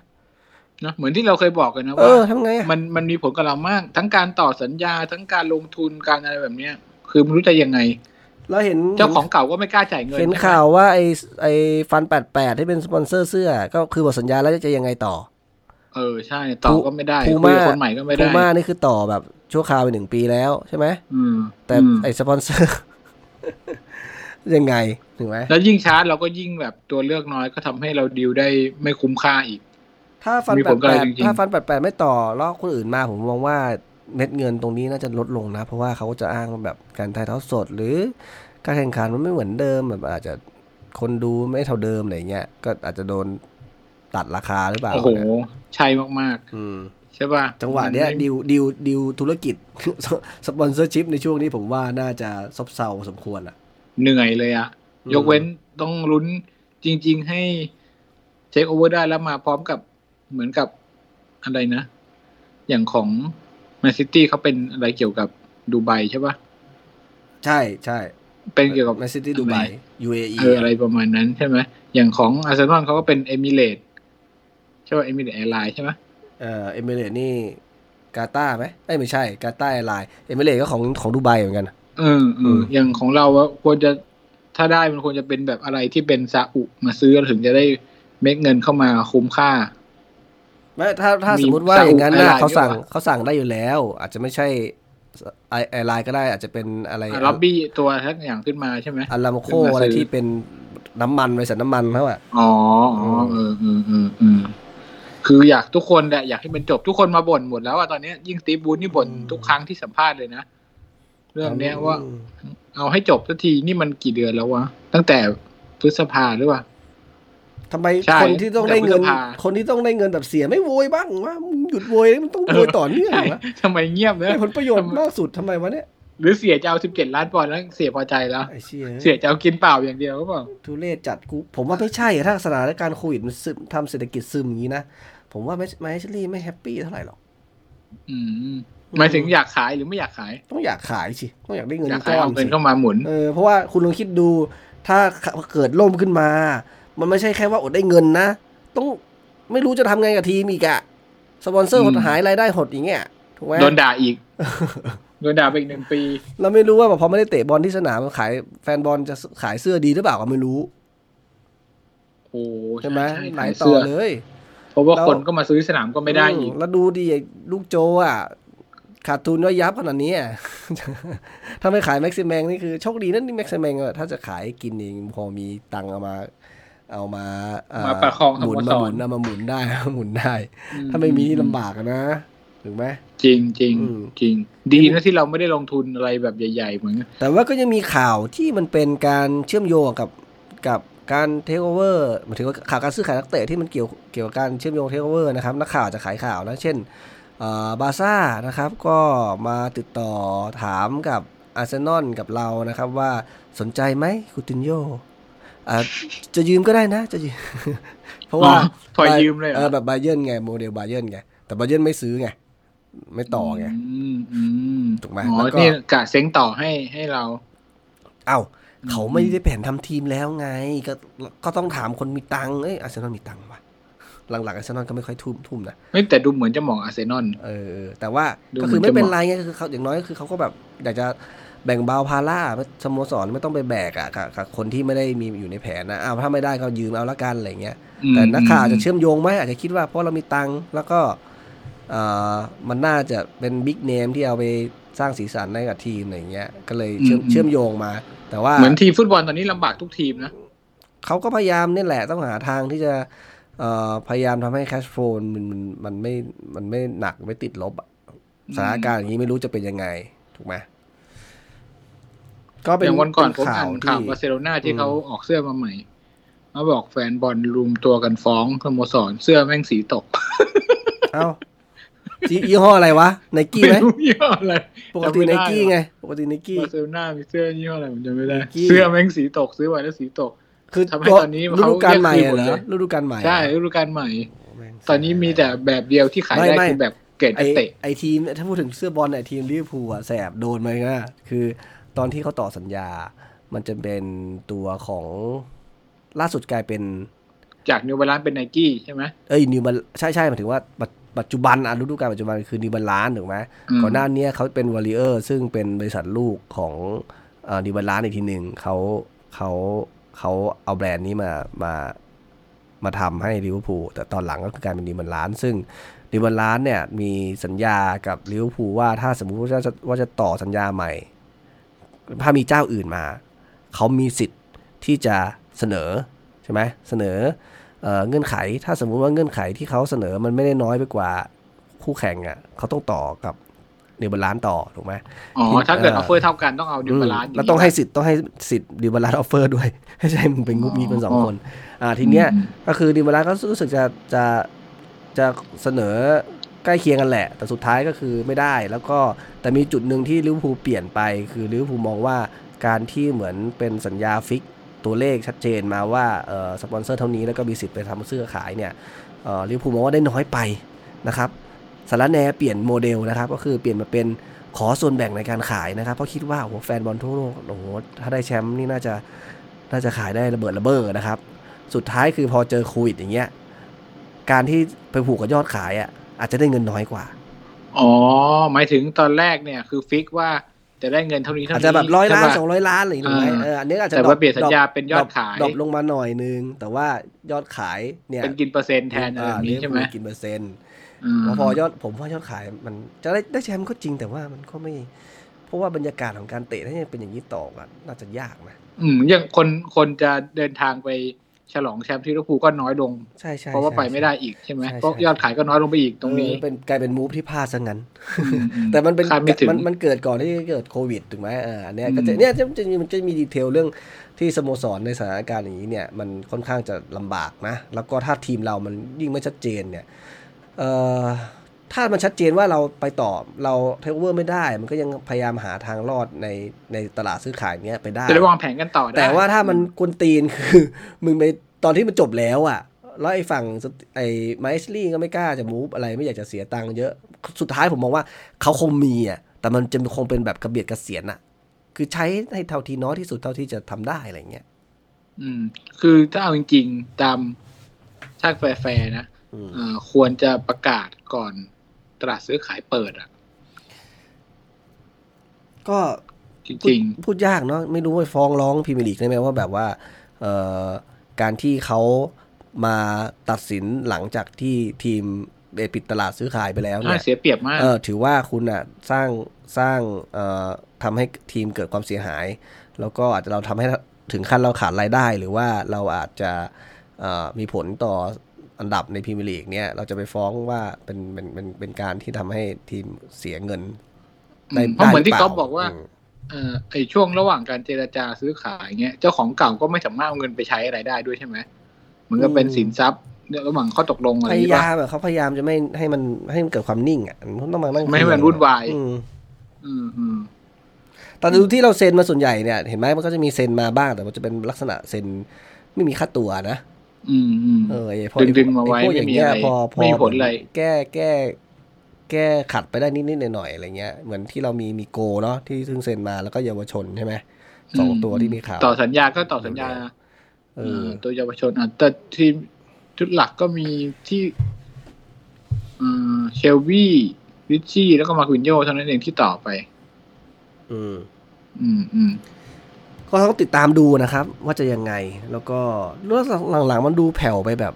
นะเหมือนที่เราเคยบอกกันนะเอว่าอทำไงอะมันมันมีผลกับเรามาก ทั้งการต่อสัญญาทั้งการลงทุนการอะไรแบบเนี้ย คือไม่รู้จะยังไงเราเห็นเจ้าของเก่าก็ไม่กล้าจ่ายเงิน เห็นใช่ไหมข่าวว่าไอไอฟันแปดแปดที่เป็นสปอนเซอร์เสื้อ ก็คือหมดสัญญาแล้วจะยังไงต่อ เออใช่ต่อก็ไม่ได้พูคุยม่ากับคนใหม่ก็ไม่พูได้ม่านี่คือต่อแบบชั่วคราวไปหนึ่งปีแล้วใช่ไหมอืม แต่อืมไอสปอนเซอร์ ยังไงถึงไหมแล้วยิ่งช้าเราก็ยิ่งแบบตัวเลือกน้อยก็ทำให้เราดีลได้ไม่คุ้มค่าอีก ถ้าฟันมีแปผดลกับแปเราดจริงๆถ้าฟันแปดแปดไม่ต่อแล้วคนอื่นมาผมมองว่าเม็ดเงินตรงนี้น่าจะลดลงนะ เพราะว่าเขาจะอ้างว่าแบบการถ่ายทอดสดหรือการแข่งขันมันไม่เหมือนเดิมแบบอาจจะคนดูไม่เท่าเดิมอะไรเงี้ยก็อาจจะโดนตัดราคาหรือเปล่าโอ้โหเนี่ยใช่มากอืมๆใช่ป่ะจังหวะเนี้ยมันไม่ deal deal deal ธุรกิจ sponsorship ในช่วงนี้ผมว่าน่าจะซบเซาพอสมควรอะ เหนื่อยเลยอะอืมยกเว้นต้องลุ้นจริง ๆ ให้เช็คโอเวอร์ได้แล้วมาพร้อมกับ เหมือนกับอะไรนะ อย่างของแมนซิตี้เขาเป็นอะไรเกี่ยวกับดูไบใช่ปะใช่ใช่เป็นเกี่ยวกับแมนซิตี้ดูไบ UAE เอออะไรประมาณนั้นใช่ไหมอย่างของอาร์เซนอลเขาก็เป็นเอมิเรตใช่ป่ะเอมิเรต Airline ใช่ไหมเอ่อเอมิเรตนี่กาตาร์ไหมเอ้ยไม่ใช่กาตาร์ Airline เอมิเรตก็ของของดูไบเหมือนกันเออเออือมอย่างของเราอะควรจะถ้าได้มันควรจะเป็นแบบอะไรที่เป็นซาอุมาซื้อถึงจะได้เม็ดเงินเข้ามาคุ้มค่า ไม่ถ้าถ้ามีสมมติว่าซาอุอย่างนั้นนะ Airline เขาสั่งด้วยวะเขาสั่งได้อยู่แล้ว อาจจะไม่ใช่ไอ Airline ก็ได้อาจจะเป็นอะไรล็อบบี้ตัวทักอย่างขึ้นมาใช่ไหมอัลลามโคขึ้นมาซื้อออะไรที่เป็นน้ำมันบริษัทน้ำมันเขาอะอ๋ออ๋อเออเออเออเออคืออยากทุกคนแหละอยากให้มันจบทุกคนมาบ่นหมดแล้วอะตอนเนี้ยยิ่งสตีฟบูธนี่บ่นทุกครั้งที่สัมภาษณ์เลยนะเรื่องเนี้ยว่า เอาให้จบสักทีนี่มันกี่เดือนแล้ววะตั้งแต่พฤษภาหรือเปล่า ทำไมใช่คนที่ต้องได้เงินแต่พฤษภาคนที่ต้องได้เงินแบบเสียไม่โวยบ้างวะมึงหยุดโวยมันต้องโวยต่อเนื่องใช่วะทำไมเงียบเนได้อะผลประโยชน์มากสุดทำไมวะเนี่ยหรือเสี่ยจะเอาสิบเจ็ดล้านปอนด์แล้วเสียพอใจแล้วไอ้เชี่ยเสียจะเอากินเปล่าอย่างเดียวก็เปล่าทุเรศจัดกูผมว่าไม่ใช่อะถ้าสถานการณ์โควิดมันซึมทำเศรษฐกิจซึมอย่างนี้นะผมว่าไม่ไม่ชลี่ไม่ happy เท่าไหร่หรอกอืมหมายถึงอยากขายหรือไม่อยากขาย ต้องอยากขายสิต้องอยากได้เงินอยากขายก้อเอานเงินสิเข้ามาหมุนเออเพราะว่าคุณลองคิดดู ถ้าเกิดล่มขึ้นมา มันไม่ใช่แค่ว่าอดได้เงินนะ ต้องไม่รู้จะทำไงกับทีมอีกอะสปอนเซอร์อืหมดหายรายได้หดอย่างเงี้ยถูกไหมโดนด่าอีกโดนด่าไปอีกหนึ่งปี เราไม่รู้ว่าแบบพอไม่ได้เตะบอลที่สนามขายแฟนบอลจะขายเสื้อดีหรือเปล่าก็ไม่รู้โอ้ใช่ไหมหขาลายยต่อเสื้อเลยเพราะว่าแล้วคนก็มาซื้อสนามก็ไม่ได้อีกมแล้วดูดิไอ้ลูกโจอะ ขาดทุนว่ายับขนาดนี้อะถ้าไม่ขายแม็กซิแมงนี่คือโชคดีนั่นนี่แม็กซิแมงอะถ้าจะขายกินเองพอมีตังค์เอามา เอามาอ่มาประคองหมุนสโมสรมาหมุนเอามาหมุนได้หมุนได้ ถ้าไม่มีนี่ลำบากอะนะถูกไหมจริงจริงอืมจริง ดีนะที่เราไม่ได้ลงทุนอะไรแบบใหญ่ ๆ เหมือนแต่ว่าก็ยังมีข่าวที่มันเป็นการเชื่อมโยงกับกับการเทคโอเวอร์หมายถึงว่าข่าวการซื้อขายนักเตะที่มันเกี่ยวเกี่ยวกับการเชื่อมโยงเทคโอเวอร์นะครับนักข่าวจะขายข่าวนะ เช่นเอ่อบาซ่านะครับ ก็มาติดต่อถามกับอาร์เซนอลกับเรานะครับ ว่าสนใจไหมคูตินโย อ่าจะยืมก็ได้นะ จะยืมเพราะว่าอ๋อพอยืมเลยเหรอเออแบบบาเยิร์นไงโมเดลบาเยิร์นไงแต่บาเยิร์นไม่ซื้อไงไม่ต่อไงอืมอืมถูกไหมอ๋อแล้วก็นี่กะเซ้งต่อให้ให้เรา เอ้าอืมเขาไม่ได้แผนทำทีมแล้วไง ก็ก็ต้องถามคนมีตังค์เอ้ยอาร์เซนอลมีตังค์วะหลังๆอาร์เซนอลก็ไม่ค่อยทุ่มทุ่มนะไม่แต่ดูเหมือนจะมองอาร์เซนอลเออเออแต่ว่าดูก็คือเหมือนไม่เป็นจะเหมาะไรไงคือเขาอย่างน้อยคือเขาก็แบบอยากจะ แบ่งเบาภาระสโมสรไม่ต้องไปแบกอะกับกับคนที่ไม่ได้มีอยู่ในแผนนะอ้าวถ้าไม่ได้ก็ยืมเอาละกันอะไรเงี้ยอืมแต่นักข่าวอาจอืจะมเชื่อมโยงไหมอาจจะคิดว่าเพราะเรามีตังค์แล้วก็เอ่อมันน่าจะเป็นบิ๊กเนมที่เอาไปสร้างสีสันให้กับทีมอะไรเงี้ย ก็เลยเชื่อมเชื่อมโยงมา แต่ว่าเหมือนทีมฟุตบอลตอนนี้ลำบากทุกทีมนะเขาก็พยายามนี่แหละต้องหาทางที่จะเอ่อพยายามทำให้แคชโฟลมันมันมันไม่มันไม่หนักไม่ติดลบอะอืมสถานการณ์อย่างนี้ไม่รู้จะเป็นยังไง ถูกไหม ก็เป็อนย่างวันก่อนเป็ผมอ่านข่าที่วบาร์เซโลนาที่อืมเขาออกเสื้อมาใหม่เขาบอกแฟนบอลรวมตัวกันฟ้องสโมสรเสื้อแม่งสีตก เอ้าจียี่ห้ออะไรวะไนกี้ไหมไม่รู้ยี่ห้ออะไรปกติจำไนม่ด้กี้ไงปกติไนกี้บาร์เซโลนามีเสื้อยี่ห้ออะไรผมจำไม่ได้ Nike เสื้อแม่งสีตกซื้อไว้แล้วสีตก คือทำให้ตอนนี้ฤเขาดูกาลใหม่เรียกอะคืนหมดเหรเลอยฤดูกาลใหม่อะใช่ฤดูกาลใหม่แม่งตอนนี้มีแต่แบบเดียวที่ขายไม่ได้ไม่คือแบบเกรดไอนักเตะไอทีมถ้าพูดถึงเสื้อบอลเนี่ยทีมลิเวอร์พูลอะแสบโดนมานะคือ ตอนที่เขาต่อสัญญา มันจะเป็นตัวของล่าสุดกลายเป็น จากนิวบาลานเป็นไนกี้ใช่ไหมเอ้ยนิวบัลใช่ใช่หมายถึงว่าปัจปัจจุบันอะฤดูกาลปัจจุบันคือนิวบัลลานถูกไหมอืมก่อนหน้าเนี้ยเขาเป็นวอร์ริเออร์ซึ่งเป็นบริษัทลูกของนิวบัลลานอีกทีหนึ่งเขาเขาเขาเอาแบรนด์นี้มามามาทำให้ลิเวอร์พูลแต่ตอนหลังก็คือการเป็นนิวบัลลานซึ่งนิวบัลลานเนี่ยมีสัญญากับลิเวอร์พูลว่าถ้าสมมุติว่าจะว่าจะต่อสัญญาใหม่ ถ้ามีเจ้าอื่นมา เขามีสิทธิ์ที่จะเสนอใช่ไหมเสนอเอ่อเงื่อนไข ถ้าสมมุติว่าเงื่อนไขที่เขาเสนอมันไม่ได้น้อยไปกว่าคู่แข่งอะเขาต้องต่อกับนิวบาลานต่อถูกไหมอ๋อที่ถ้าเกิดเอ่อออฟเฟอร์เท่ากันต้องเอานิวบาลานแล้วต้องให้สิทธิ์ต้องให้สิทธิ์นิวบาลาน offer ด้วยไม่ใช่มึงเป็นงุบงิบเป็นสองคนอ่าทีเนี้ยก็คือดิมาราก็รู้สึกจะจะจะเสนอ ใกล้เคียงกันแหละ แต่สุดท้ายก็คือไม่ได้ แล้วก็แต่มีจุดหนึ่งที่ลิเวอร์พูลเปลี่ยนไป คือลิเวอร์พูลมองว่าการที่เหมือนเป็นสัญญา fix ตัวเลขชัดเจนมาว่าสปอนเซอร์เท่านี้แล้วก็มีสิทธิ์ไปทำเสื้อขายเนี่ยลิเวอร์พูลมองว่าได้น้อยไปนะครับสารแนเปลี่ยนโมเดลนะครับ ก็คือเปลี่ยนมาเป็นขอส่วนแบ่งในการขายนะครับ เพราะคิดว่าโอ้แฟนบอลทั่วโลกโอ้โหถ้าได้แชมป์นี่น่าจะน่าจะขายได้ระเบิดระเบ้อนะครับ สุดท้ายคือพอเจอโควิดอย่างเงี้ยการที่ไปผูกกับยอดขายอะ อาจจะได้เงินน้อยกว่า อ๋อ หมายถึงตอนแรกเนี่ยคือ fix ว่าจะได้เงินเท่านี้เท่านี้อาจจะแบบร้อยล้านใช่ปะสองร้อยล้านอะไรอย่างเงี้ยอ่าเอออันนี้อาจจะแต่ว่า drop เปลี่ยนสัญญา drop เป็นยอดขาย drop ลงมาหน่อยนึง แต่ว่ายอดขายเนี่ยเป็นกินเปอร์เซ็นต์แทนอะไรแบบนี้ใช่ไหมกินเปอร์เซ็นต์อืมแล้วพอยอดผมว่ายอดขายมันจะได้ได้แชมป์ก็จริงแต่ว่ามันก็ไม่ เพราะว่าบรรยากาศของการเตะถ้ายังเป็นอย่างนี้ต่อกันน่าจะยากนะ อืมอย่างคนคนจะเดินทางไป ฉลองแชมป์ที่ลิเวอร์พูลก็น้อยลงใช่ใช่เพราะว่าใช่ไปไม่ได้อีกใช่ไหมใช่เพราะใช่ยอดขายก็น้อยลงไปอีกตรงนี้เออเป็นกลายเป็น move ที่พลาดซะงั้นอืมอืแต่มันเป็นคาดไม่ถึงมันมันเกิดก่อนที่จะเกิดโควิดถูกไหมเอออันเนี้ยก็จะอืมเนี่ยจะจะมีมันจะมี detail เรื่องที่สโมสรในสถานการณ์อย่างนี้เนี่ยมันค่อนข้างจะลำบากนะ แล้วก็ถ้าทีมเรามันยิ่งไม่ชัดเจนเนี่ยเอ่อ ถ้ามันชัดเจนว่าเราไปต่อเราเทคโอเวอร์ไม่ได้ มันก็ยังพยายามหาทางรอดในในตลาดซื้อขายเนี้ยไปได้จะได้วางแผนกันต่อได้ แต่ว่าถ้ามันกวนตีนคือ มึงไปตอนที่มันจบแล้วอะ แล้วไอ้ฝั่งสตไอ้ไมซ์ลี่ก็ไม่กล้าจะมูฟอะไรไม่อยากจะเสียตังค์เยอะสุดท้ายผมมองว่าเขาคงมีอะแต่มันจะคงเป็นแบบกระเบียดกระเสียนอะ คือใช้ให้เท่าทีน้อยที่สุดเท่าที่จะทำได้อะไรเงี้ยอืม คือถ้าเอาจริงๆตามช่างแฟร์ๆนะอืมเอ่อควรจะประกาศก่อน ตลาดซื้อขายเปิดอะ ก็จพูดริงพูดยากเนาะไม่รู้ว่าฟ้องร้องพรีเมียร์ลีกได้ไหมว่าแบบว่าเอ่อการที่เขามาตัดสินหลังจากที่ทีมปิดตลาดซื้อขายไปแล้วๆเนี่น่ายเสียเปรียบมากเออถือว่าคุณอะสร้างสร้างเอ่อทำให้ทีมเกิดความเสียหาย แล้วก็อาจจะเราทำให้ถึงขั้นเราขาดรายได้ หรือว่าเราอาจจะเอ่อมีผลต่อ อันดับในพรีเมียร์ลีกเนี่ยเราจะไปฟ้องว่าเป็นเป็นเป็นเป็นการที่ทำให้ทีมเสียเงินอืมเพราะเหมือนที่ได้ก๊อฟปล่บอกว่ามเอ่อไอช่วงระหว่างการเจรจาซื้อขายเงี้ยเจ้าของเก่าก็ไม่สามารถเอาเงินไปใช้อะไรได้ด้วยใช่ไหมเหมือนกับเป็นสินทรัพย์เนี่ยระหว่างข้อตกลงอะไรพอย่างยางี้ป่ะยามอะเขาพยายามจะไม่ให้มันให้มันเกิดความนิ่งอะมันต้องมานั่งไม่ให้มันวุ่นวายอืมอืมอืมแต่ดูที่เราเซ็นมาส่วนใหญ่เนี่ย เห็นไหมมันก็จะมีเซ็นมาบ้างแต่มันจะเป็นลักษณะเซ็นไม่มีค่าตัวนะ อืมอืมเออไอ้พอดึงดึงมาไว้อ้พวกอย่างเงี้ยไม่มีอะไรพอพอไม่มีผลอะไรแก้แก้แก้ขัดไปได้นิดๆหน่อยๆอะไรเงี้ยเหมือนที่เรามีมีโกเนาะที่ซึ่งเซ็นมาแล้วก็เยาวชนใช่ไหมสองตัวที่มีข่าวต่อสัญญาก็ต่อสัญญาเอเอออตัวเยาวชนอะแต่ทีมชุดหลักก็มีที่เอ่อเชลวี่ริชชี่แล้วก็มาควินโยเท่านั้นเองที่ต่อไป อืม อืมอืม ก็ต้องติดตามดูนะครับ ว่าจะยังไง แล้วก็รู้สึกหลังๆ มันดูแผ่วไปแบบ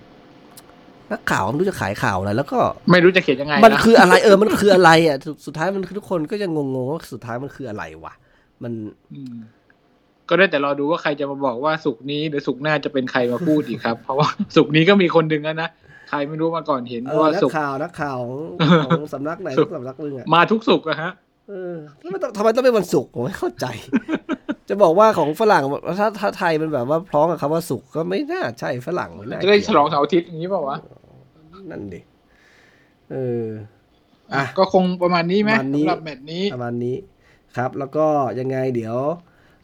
นักข่าวไม่รู้จะขายข่าวอะไรแล้วก็ไม่รู้จะเขียนยังไง มันนะคืออะไรเออมันคืออะไรอะสุดสุดท้ายมันคือทุกคนก็ยังงงๆว่าสุดท้ายมันคืออะไรวะมันมก็ได้แต่รอดูว่าใครจะมาบอกว่าสุกร์นี้หรือสุกร์หน้าจะเป็นใครมาพูดอีกครับ เพราะว่าสุกร์นี้ก็มีคนดึงแล้วนะใครไม่รู้มาก่อนเห็นเออว่านักสุกร์ข่าวนักข่าวของของสำนักไหนสุกสำนักนึงอะมาทุกสุกร์อะฮะเออแล้วมันต้องทำไมต้องเป็นวันศุกร์ผมไม่เข้าใจ จะบอกว่าของฝรั่งถ้าถ้าไทยมันแบบว่าพร้อมกับคำว่าศุกร์ก็ไม่น่าใช่ฝรั่งไม่น่าจะได้เกี่ยวฉลองเสาร์อาทิตย์อย่างนี้เปล่าวะนั่นดิเอออะก็คงประมาณนี้ไหมประมาณนี้สำหรับแมตช์นี้ประมาณนี้ครับ แล้วก็ยังไงเดี๋ยว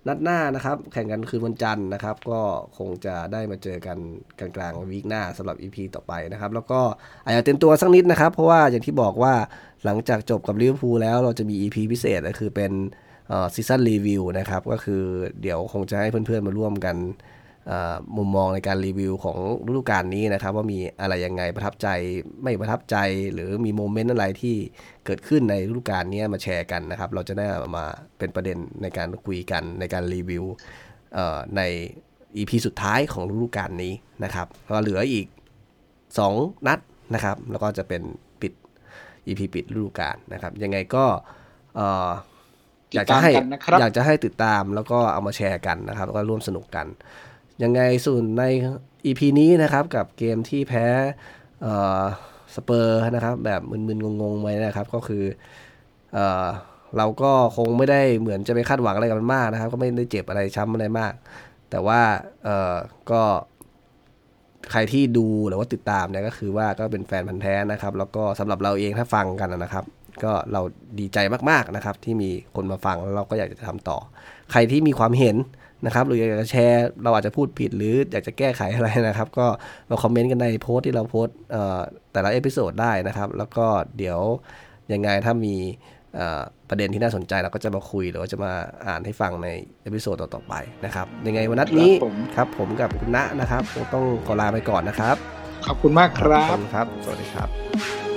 นัดหน้านะครับ แข่งกันคืนวันจันทร์นะครับ ก็คงจะได้มาเจอกันกลางๆวีคหน้าสำหรับ EP ต่อไปนะครับ แล้วก็อาจจะเต็มตัวสักนิดนะครับ เพราะว่าอย่างที่บอกว่าหลังจากจบกับลิเวอร์พูลแล้วเราจะมี EP พิเศษก็คือเป็น ซีซั่นรีวิวนะครับก็คือเดี๋ยวคงจะให้เพื่อนๆมาร่วมกันมุมมองในการรีวิวของฤดูกาลนี้นะครับ ว่ามีอะไรยังไงประทับใจไม่ประทับใจหรือมีโมเมนต์อะไรที่เกิดขึ้นในฤดูกาลนี้มาแชร์กันนะครับ เราจะได้เอามาเป็นประเด็นในการคุยกันในการรีวิวเอ่อใน EP สุดท้ายของฤดูกาลนี้นะครับก็เหลืออีก 2 นัดนะครับ แล้วก็จะเป็นปิด EP ปิดฤดูกาลนะครับ ยังไงก็ อ่ออยากจะให้ติดตามกันนะครับอยากจะให้ติดตามแล้วก็เอามาแชร์กันนะครับแล้วก็ร่วมสนุกกัน ยังไงส่วนใน EP นี้นะครับกับเกมที่แพ้เอ่อสเปอร์นะครับ แบบมึนๆงงๆไว้นะครับ ก็คือเอ่อเราก็คงไม่ได้เหมือนจะไปคาดหวังอะไรกับมันมากนะครับ ก็ไม่ได้เจ็บอะไรช้ำอะไรมาก แต่ว่าเอ่อก็ใครที่ดูหรือว่าติดตามเนี่ยก็คือว่าก็เป็นแฟนพันธ์แท้นะครับ แล้วก็สำหรับเราเองถ้าฟังกันนะครับ ก็เราดีใจมากๆนะครับ ที่มีคนมาฟังแล้วเราก็อยากจะทำต่อ ใครที่มีความเห็นนะครับหรืออยากจะแชร์เราอาจจะพูดผิดหรืออยากจะแก้ไขอะไรนะครับ ก็มาคอมเมนต์กันในโพสต์ที่เราโพสต์เอ่อแต่ละ episode ได้นะครับ แล้วก็เดี๋ยวยังไงถ้ามีเอ่อประเด็นที่น่าสนใจเราก็จะมาคุยหรือว่าจะมาอ่านให้ฟังใน episode ต่อๆไปนะครับยังไงวันนัดนี้ครับผมครับผมกับคุณณะนะครับคงต้องขอลาไปก่อนนะครับ ขอบคุณมากครับขอณครับ สวัสดีครับ